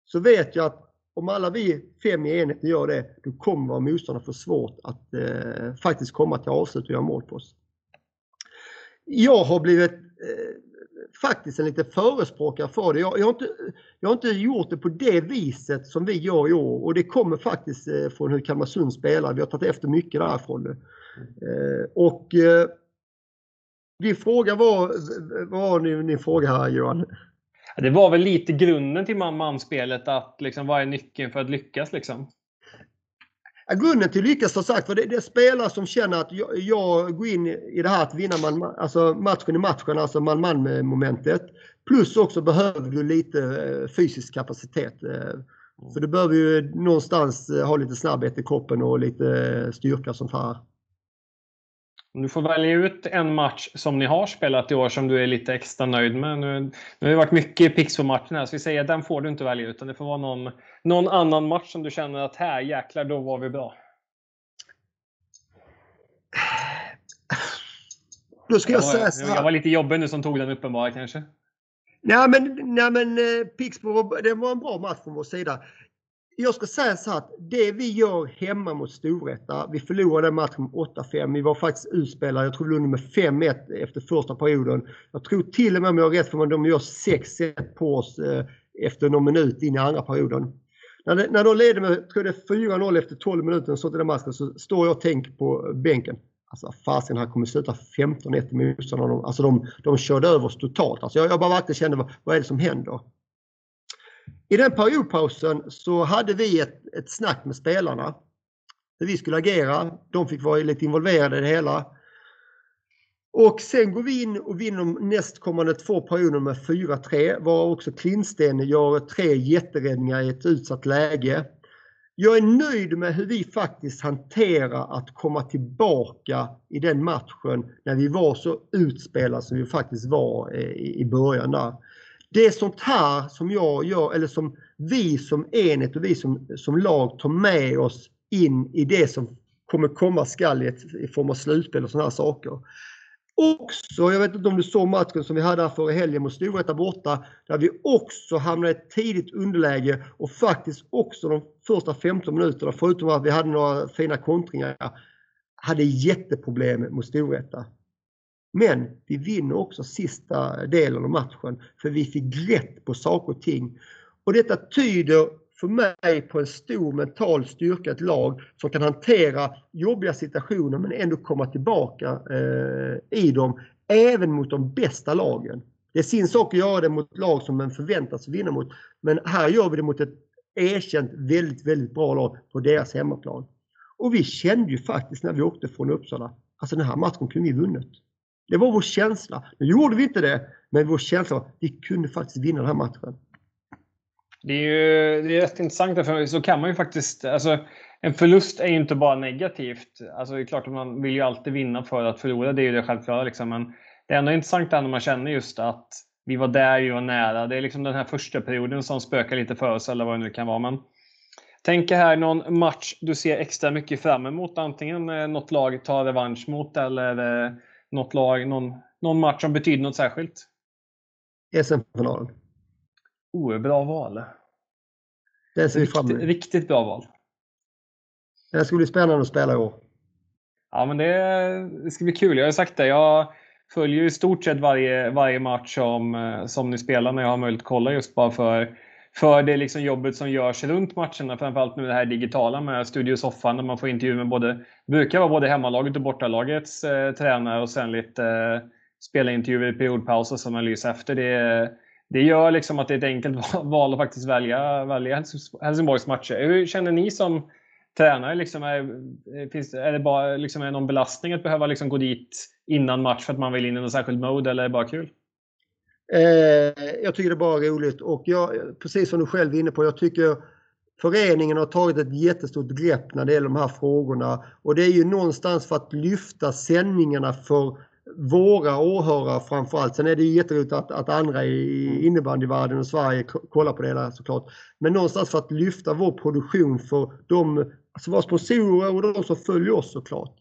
så vet jag att om alla vi fem i enheten gör det, då kommer våra motståndare få svårt att eh, faktiskt komma till avslut och göra mål på oss. Jag har blivit eh, faktiskt en liten förespråkare för det. Jag, jag, har inte, jag har inte gjort det på det viset som vi gör i år och det kommer faktiskt eh, från hur Kalmarsund spelar. Vi har tagit efter mycket därifrån. Eh, och eh, din fråga var, vad var ni din fråga här Johan? Det var väl lite grunden till man-man-spelet, att liksom, vad är nyckeln för att lyckas? Liksom? Grunden till lyckas som sagt, för det, det är spelare som känner att jag, jag, går in i det här att vinna man, alltså matchen i matchen, alltså man-man momentet. Plus också behöver du lite eh, fysisk kapacitet. Eh, för du behöver ju någonstans eh, ha lite snabbhet i kroppen och lite styrka och sånt här. Du får välja ut en match som ni har spelat i år som du är lite extra nöjd med. Nu, nu har det varit mycket Pixbo-matcher här, så vi säger att den får du inte välja utan det får vara någon, någon annan match som du känner att här jäklar, då var vi bra. Då ska jag, jag säga så här. Jag var lite jobbig nu som tog den uppenbara kanske. Nej men, nej, men eh, Pixbo, det var en bra match från vår sida jag ska säga så att det vi gör hemma mot Storvreta, vi förlorade matchen med 8-5. Vi var faktiskt utspelade, jag tror vi med 5-1 efter första perioden. Jag tror till och med om jag har rätt för de gör 6-1 på oss eh, efter någon minut in i andra perioden. När, det, när de leder med tror det 4-0 efter 12 minuter så till den matchen så står jag och tänker på bänken. Alltså fasen, här kommer sluta 15-1 i motståndarna. Alltså de, de körde över oss totalt. Alltså jag, jag bara verkligen kände, vad, vad är det som händer? I den periodpausen så hade vi ett, ett snack med spelarna. Hur vi skulle agera. De fick vara lite involverade i det hela. Och sen går vi in och vinner de nästkommande två perioder med 4-3. Var också Klinsten gör tre jätteräddningar i ett utsatt läge. Jag är nöjd med hur vi faktiskt hanterar att komma tillbaka i den matchen när vi var så utspelade som vi faktiskt var eh, i början där. Det är sånt här som jag gör, eller som vi som enhet och vi som, som lag tar med oss in i det som kommer komma skall i, ett, i form av slutspel och sådana här saker. Också, jag vet inte om du såg matchen som vi hade här förra helgen mot Storvreta borta, där vi också hamnade i ett tidigt underläge och faktiskt också de första 15 minuterna, förutom att vi hade några fina kontringar, hade jätteproblem mot Storvreta. Men vi vinner också sista delen av matchen för vi fick grepp på saker och ting. Och detta tyder för mig på en stor mental styrka, ett lag som kan hantera jobbiga situationer men ändå komma tillbaka eh, i dem, även mot de bästa lagen. Det är sin sak att göra det mot lag som man förväntas vinna mot, men här gör vi det mot ett erkänt väldigt, väldigt bra lag på deras hemmaplan. Och vi kände ju faktiskt när vi åkte från Uppsala, alltså den här matchen kunde vi vunnit. Det var vår känsla. Nu gjorde vi inte det, men vår känsla var att vi kunde faktiskt vinna den här matchen. Det är ju det är rätt intressant, för så kan man ju faktiskt... Alltså, en förlust är ju inte bara negativt. Alltså, det är klart att man vill ju alltid vinna för att förlora, det är ju det självklara. Liksom. Men det är ändå intressant när man känner just att vi var där, vi var nära. Det är liksom den här första perioden som spökar lite för oss, eller vad det nu kan vara. Men tänk här någon match du ser extra mycket fram emot. Antingen eh, något lag tar revansch mot eller eh, något lag, någon, någon match som betyder något särskilt. SM-finalen. Oh, bra val. Det ser vi fram emot. Riktigt bra val. Det ska bli spännande att spela i år. Ja, men det, det ska bli kul. Jag har sagt det. Jag följer i stort sett varje, varje match som, som ni spelar när jag har möjlighet att kolla just bara för, för det liksom jobbet som görs runt matcherna. Framförallt nu det här digitala med Studio Soffan där man får intervju med både, brukar vara både hemmalaget och bortalagets eh, tränare och sen lite eh, spelintervjuer i periodpaus och analys efter. Det, det gör liksom att det är ett enkelt val att faktiskt välja, välja Helsingborgs matcher. Hur känner ni som tränare? Liksom är, eh, finns, är det bara liksom är någon belastning att behöva liksom gå dit innan match för att man vill in i någon särskild mode eller är det bara kul? Eh, jag tycker det är bara roligt och jag, precis som du själv är inne på, jag tycker föreningen har tagit ett jättestort grepp när det gäller de här frågorna och det är ju någonstans för att lyfta sändningarna för våra åhörare framförallt. Sen är det jätteroligt att, att andra i innebandyvärlden och Sverige kollar på det där såklart. Men någonstans för att lyfta vår produktion för de, alltså våra sponsorer och de som följer oss såklart.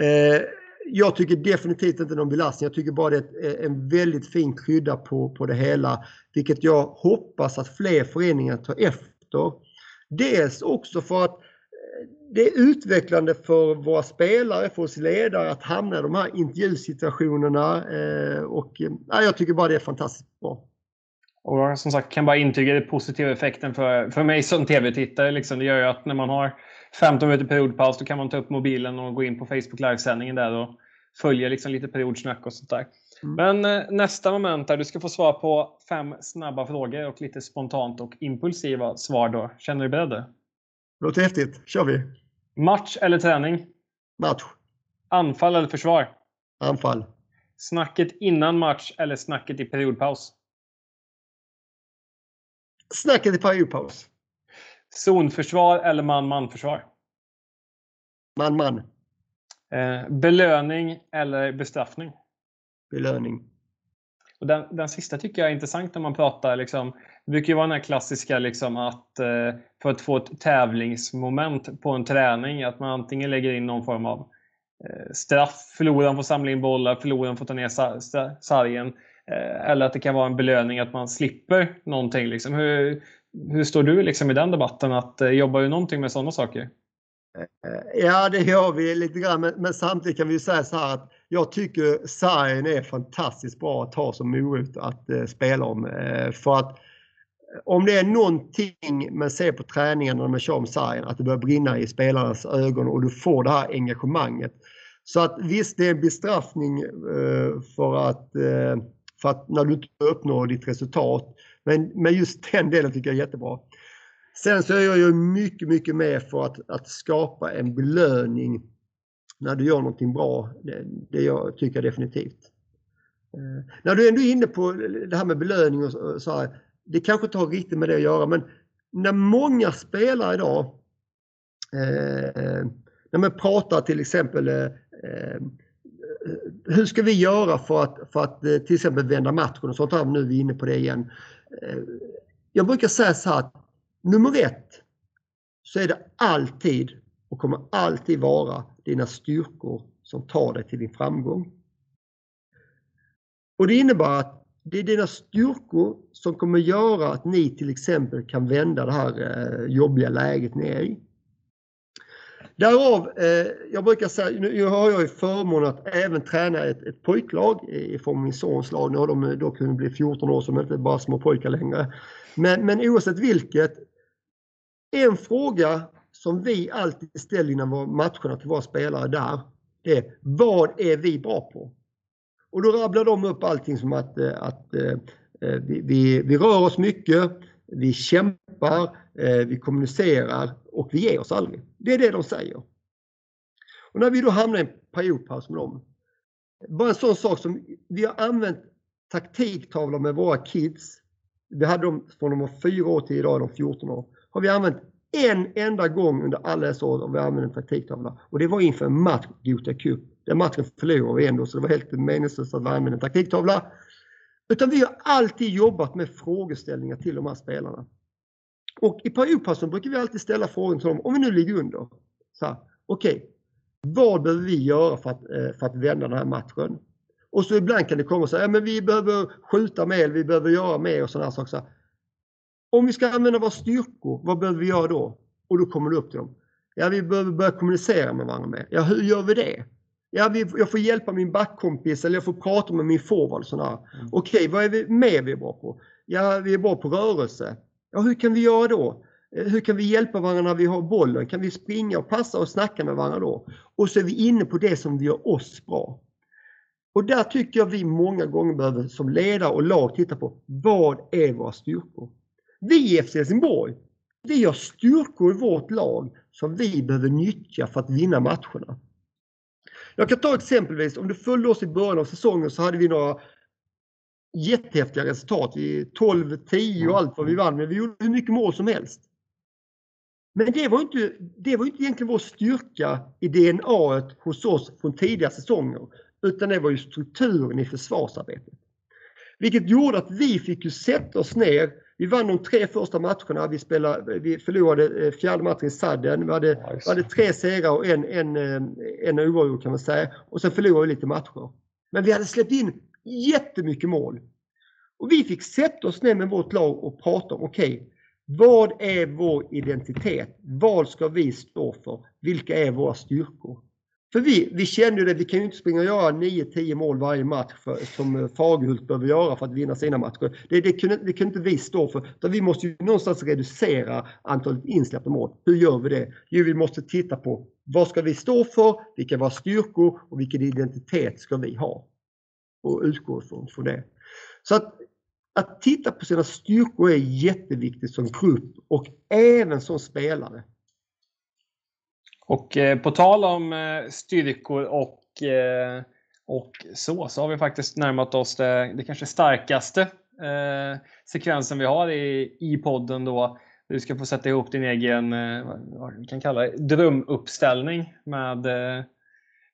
Eh, jag tycker definitivt inte någon belastning. Jag tycker bara det är en väldigt fin krydda på, på det hela. Vilket jag hoppas att fler föreningar tar efter. Dels också för att eh, det är utvecklande för våra spelare, för oss ledare att hamna i de här intervjusituationerna. Eh, och eh, ja, jag tycker bara det är fantastiskt bra. Och jag som sagt kan bara intyga den positiva effekten för, för mig som tv-tittare. Liksom. Det gör ju att när man har 15 minuter periodpaus då kan man ta upp mobilen och gå in på Facebook livesändningen där och följa liksom lite periodsnack och sånt där. Mm. Men eh, nästa moment där du ska få svara på fem snabba frågor och lite spontant och impulsiva svar då. Känner du dig beredd? Låter häftigt. kör vi! Match eller träning? Match. Anfall eller försvar? Anfall. Snacket innan match eller snacket i periodpaus? Snacket i periodpaus. Zonförsvar eller man-man-försvar? Man-man. Eh, belöning eller bestraffning? Belöning. Och den, den sista tycker jag är intressant när man pratar liksom, det brukar ju vara den här klassiska liksom att eh, för att få ett tävlingsmoment på en träning, att man antingen lägger in någon form av eh, straff, förloraren får samla in bollar, förloraren får ta ner sargen. Eh, eller att det kan vara en belöning att man slipper någonting. Liksom. Hur, hur står du liksom i den debatten? Att, eh, jobbar du någonting med sådana saker? Eh, ja, det gör vi lite grann, men, men samtidigt kan vi säga så här att jag tycker sargen är fantastiskt bra att ha som morot att eh, spela om. Eh, för att om det är någonting man ser på träningen när man kör med sargen, att det börjar brinna i spelarnas ögon och du får det här engagemanget. Så att visst, det är en bestraffning eh, för att, eh, för att när du inte uppnår ditt resultat. Men, men just den delen tycker jag är jättebra. Sen så är jag ju mycket, mycket med för att, att skapa en belöning när du gör någonting bra. Det, det jag tycker jag definitivt. Eh, när du ändå är inne på det här med belöning och så här, det kanske inte har riktigt med det att göra men när många spelare idag eh, när man pratar till exempel eh, eh hur ska vi göra för att, för att eh, till exempel vända matchen och sånt här, nu är vi inne på det igen. Eh, jag brukar säga så här nummer ett så är det alltid och kommer alltid vara dina styrkor som tar dig till din framgång. Och det innebär att det är dina styrkor som kommer göra att ni till exempel kan vända det här eh, jobbiga läget ni är i. Därav, eh, jag brukar säga, nu har jag ju förmånen att även träna ett, ett pojklag i form av min sons lag. Nu har de eh, då kunnat bli 14 år så de är inte bara små pojkar längre. Men, men oavsett vilket, en fråga som vi alltid ställer innan matcherna till våra spelare där, det är vad är vi bra på? Och då rabblar de upp allting som att, eh, att eh, vi, vi, vi rör oss mycket, vi kämpar, vi kommunicerar och vi ger oss aldrig. Det är det de säger. Och när vi då hamnar i en periodpaus med dem, bara en sån sak som vi har använt taktiktavlor med våra kids. Vi hade dem från de var 4 år till idag är de 14 år. Har vi använt en enda gång under alla dessa år har vi använt en taktiktavla och det var inför en match Gothia Cup. Den matchen förlorade vi ändå så det var helt meningslöst att vi använde en taktiktavla. Utan vi har alltid jobbat med frågeställningar till de här spelarna. Och i periodpausen brukar vi alltid ställa frågan till dem, om vi nu ligger under. Okej, okay, vad behöver vi göra för att, eh, för att vända den här matchen? Och så ibland kan det komma så här, ja, men vi behöver skjuta mer, vi behöver göra mer och sådana saker. Så om vi ska använda våra styrkor, vad behöver vi göra då? Och då kommer det upp till dem. Ja, vi behöver börja kommunicera med varandra mer. Ja, hur gör vi det? Ja, vi, jag får hjälpa min backkompis eller jag får prata med min forward. Mm. Okej, vad är vi mer vi är bra på? Ja, vi är bra på rörelse. Ja, hur kan vi göra då? Eh, hur kan vi hjälpa varandra när vi har bollen? Kan vi springa och passa och snacka med varandra då? Och så är vi inne på det som gör oss bra. Och där tycker jag vi många gånger behöver som ledare och lag titta på vad är våra styrkor? Vi i FC Helsingborg, vi har styrkor i vårt lag som vi behöver nyttja för att vinna matcherna. Jag kan ta exempelvis, om du följde oss i början av säsongen så hade vi några jättehäftiga resultat. 12-10 och allt vad vi vann, men vi gjorde hur mycket mål som helst. Men det var inte, det var inte egentligen vår styrka i DNA hos oss från tidigare säsonger, utan det var ju strukturen i försvarsarbetet. Vilket gjorde att vi fick ju sätta oss ner vi vann de tre första matcherna. Vi, spelade, vi förlorade eh, fjärde matchen i sadden. Vi hade, vi hade tre segrar och en, en, eh, en oavgjord kan man säga. Och sen förlorade vi lite matcher. Men vi hade släppt in jättemycket mål. Och vi fick sätta oss ner med vårt lag och prata om, okej, okay, vad är vår identitet? Vad ska vi stå för? Vilka är våra styrkor? För vi, vi kände ju det, vi kan ju inte springa och göra 9-10 mål varje match för, som eh, Fagerhult behöver göra för att vinna sina matcher. Det, det, kunde, det kunde inte vi stå för. Utan vi måste ju någonstans reducera antalet insläppta mål. Hur gör vi det? Jo, vi måste titta på vad ska vi stå för? Vilka är våra styrkor? Och vilken identitet ska vi ha? Och utgå från, från det. Så att, att titta på sina styrkor är jätteviktigt som grupp och även som spelare. Och eh, på tal om eh, styrkor och, eh, och så, så har vi faktiskt närmat oss det, det kanske starkaste eh, sekvensen vi har i, i podden då. Du ska få sätta ihop din egen, eh, vad vi kan kalla det, drömuppställning med eh,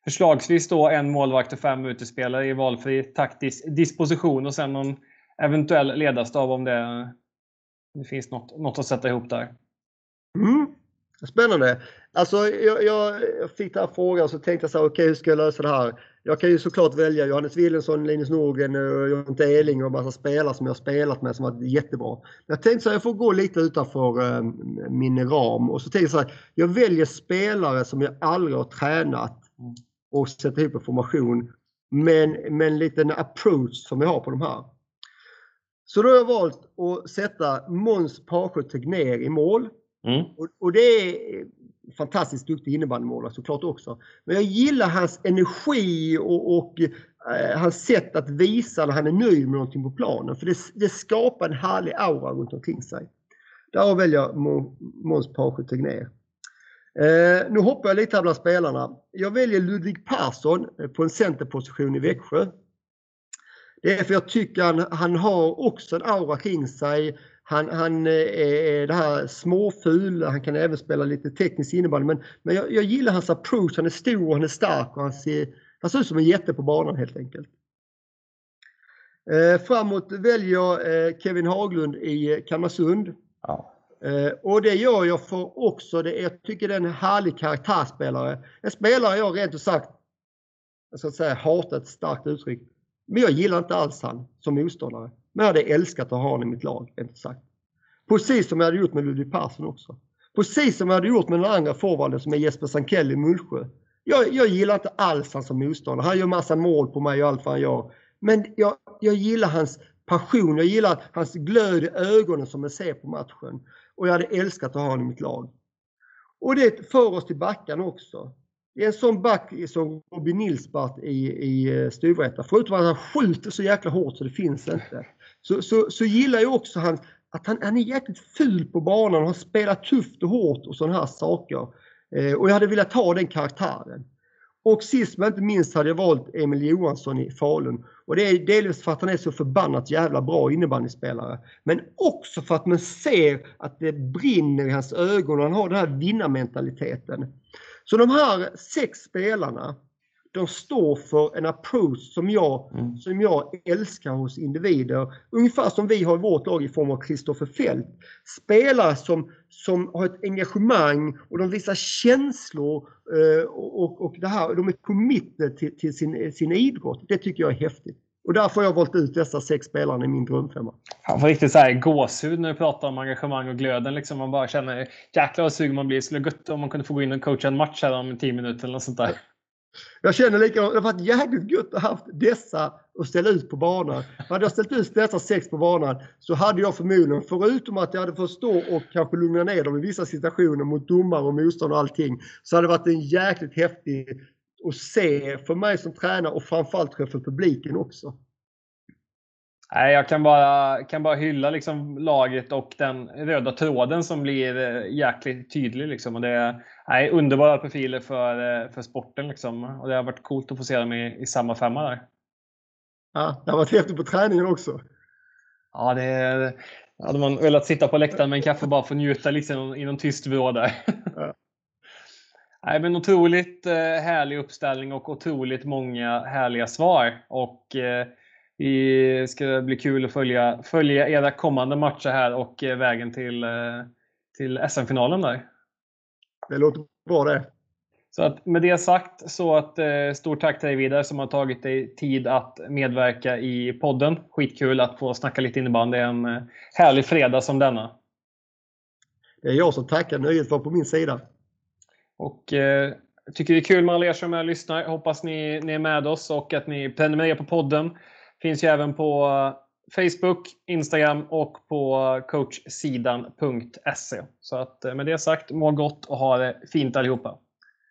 förslagsvis då en målvakt och fem utespelare i valfri taktisk disposition och sen någon eventuell ledarstab om det, det finns något, något att sätta ihop där. Mm. Spännande. Alltså jag, jag, fick den här frågan och så tänkte jag så här, okej okay, hur ska jag lösa det här? Jag kan ju såklart välja Johannes Willensson, Linus Norgren, Jonte Eling och massa spelare som jag har spelat med som varit jättebra. Men jag tänkte så här, jag får gå lite utanför äh, min ram och så tänkte jag så här, jag väljer spelare som jag aldrig har tränat och sätter ihop en formation med, med en liten approach som jag har på de här. Så då har jag valt att sätta Måns Parsjö Tegnér i mål. Mm. Och, och, det är fantastiskt duktig innebandymålare såklart också. Men jag gillar hans energi och, och eh, hans sätt att visa när han är nöjd med någonting på planen. För det, det skapar en härlig aura runt omkring sig. Där väljer jag Måns Parsjö Tegnér. Eh, nu hoppar jag lite här bland spelarna. Jag väljer Ludvig Persson eh, på en centerposition i Växjö. Det är för jag tycker han, han har också en aura kring sig. Han, han eh, är det här småful, han kan även spela lite teknisk innebandy. Men, men jag, jag, gillar hans approach, han är stor, han är stark och han ser, han ser ut som en jätte på banan helt enkelt. Eh, framåt väljer jag eh, Kevin Haglund i eh, Kalmarsund. Ja. Eh, och det gör jag för också, det, jag tycker det är en härlig karaktärsspelare. En spelare jag rent ut sagt, jag ska säga hatar ett starkt uttryck, men jag gillar inte alls han som motståndare. Men jag hade älskat att ha honom i mitt lag, rent ut sagt. Precis som jag hade gjort med Ludvig Persson också. Precis som jag hade gjort med den andra forwarden som är Jesper Sankell i Mullsjö. Jag, jag gillar inte alls han som motståndare. Han gör massa mål på mig och allt vad han gör. Men jag, jag gillar hans passion, jag gillar hans glöd i ögonen som jag ser på matchen. Och jag hade älskat att ha honom i mitt lag. Och det för oss till backarna också. Det är en sån back som Robin Nilsbart i, i eh, Förutom att han skjuter så jäkla hårt så det finns inte. Så, så, så gillar jag också han, att han, han är jäkligt ful på banan och har spelat tufft och hårt och sådana här saker. Eh, och jag hade velat ha den karaktären. Och sist men inte minst hade jag valt Emil Johansson i Falun. Och det är delvis för att han är så förbannat jävla bra innebandyspelare. Men också för att man ser att det brinner i hans ögon och han har den här vinnarmentaliteten. Så de här sex spelarna, de står för en approach som jag, mm. som jag älskar hos individer. Ungefär som vi har i vårt lag i form av Kristoffer Fält. Spelare som, som har ett engagemang och de visar känslor eh, och, och det här, de är committed till, till sin, sin idrott. Det tycker jag är häftigt. Och därför har jag valt ut dessa sex spelare i min drömfemma. Man får riktigt så här gåshud när du pratar om engagemang och glöden. Liksom man bara känner jäklar vad sugen man blir. Det skulle gött om man kunde få gå in och coacha en match här om 10 minuter eller något sånt där. Jag känner likadant. Det har varit jäkligt gött att ha haft dessa att ställa ut på banan. Hade jag ställt ut dessa sex på banan så hade jag förmodligen, förutom att jag hade fått stå och kanske lugna ner dem i vissa situationer mot domare och motstånd och allting, så hade det varit en jäkligt häftig att se för mig som tränare och framförallt för publiken också. Nej, jag kan bara, kan bara hylla liksom laget och den röda tråden som blir eh, jäkligt tydlig. Liksom. Och det är nej, underbara profiler för, eh, för sporten. Liksom. Och det har varit coolt att få se dem i, i samma femma där. Ja, det har varit häftigt på träningen också. Ja, det hade man velat sitta på läktaren med en kaffe bara för att njuta liksom, i någon tyst vrå där. Ja. Nej, men otroligt eh, härlig uppställning och otroligt många härliga svar. Och det ska bli kul att följa, följa era kommande matcher här och eh, vägen till, eh, till SM-finalen där. Det låter bra det. Så att med det sagt så att eh, stort tack till dig Vidar som har tagit dig tid att medverka i podden. Skitkul att få snacka lite innebandy en härlig fredag som denna. Det är jag som tackar. Nöjet var på min sida. Och eh, tycker det är kul med alla er som är lyssnar. Hoppas ni, ni är med oss och att ni prenumererar på podden. Finns ju även på eh, Facebook, Instagram och på eh, coachsidan.se. Så att eh, med det sagt, må gott och ha det fint allihopa.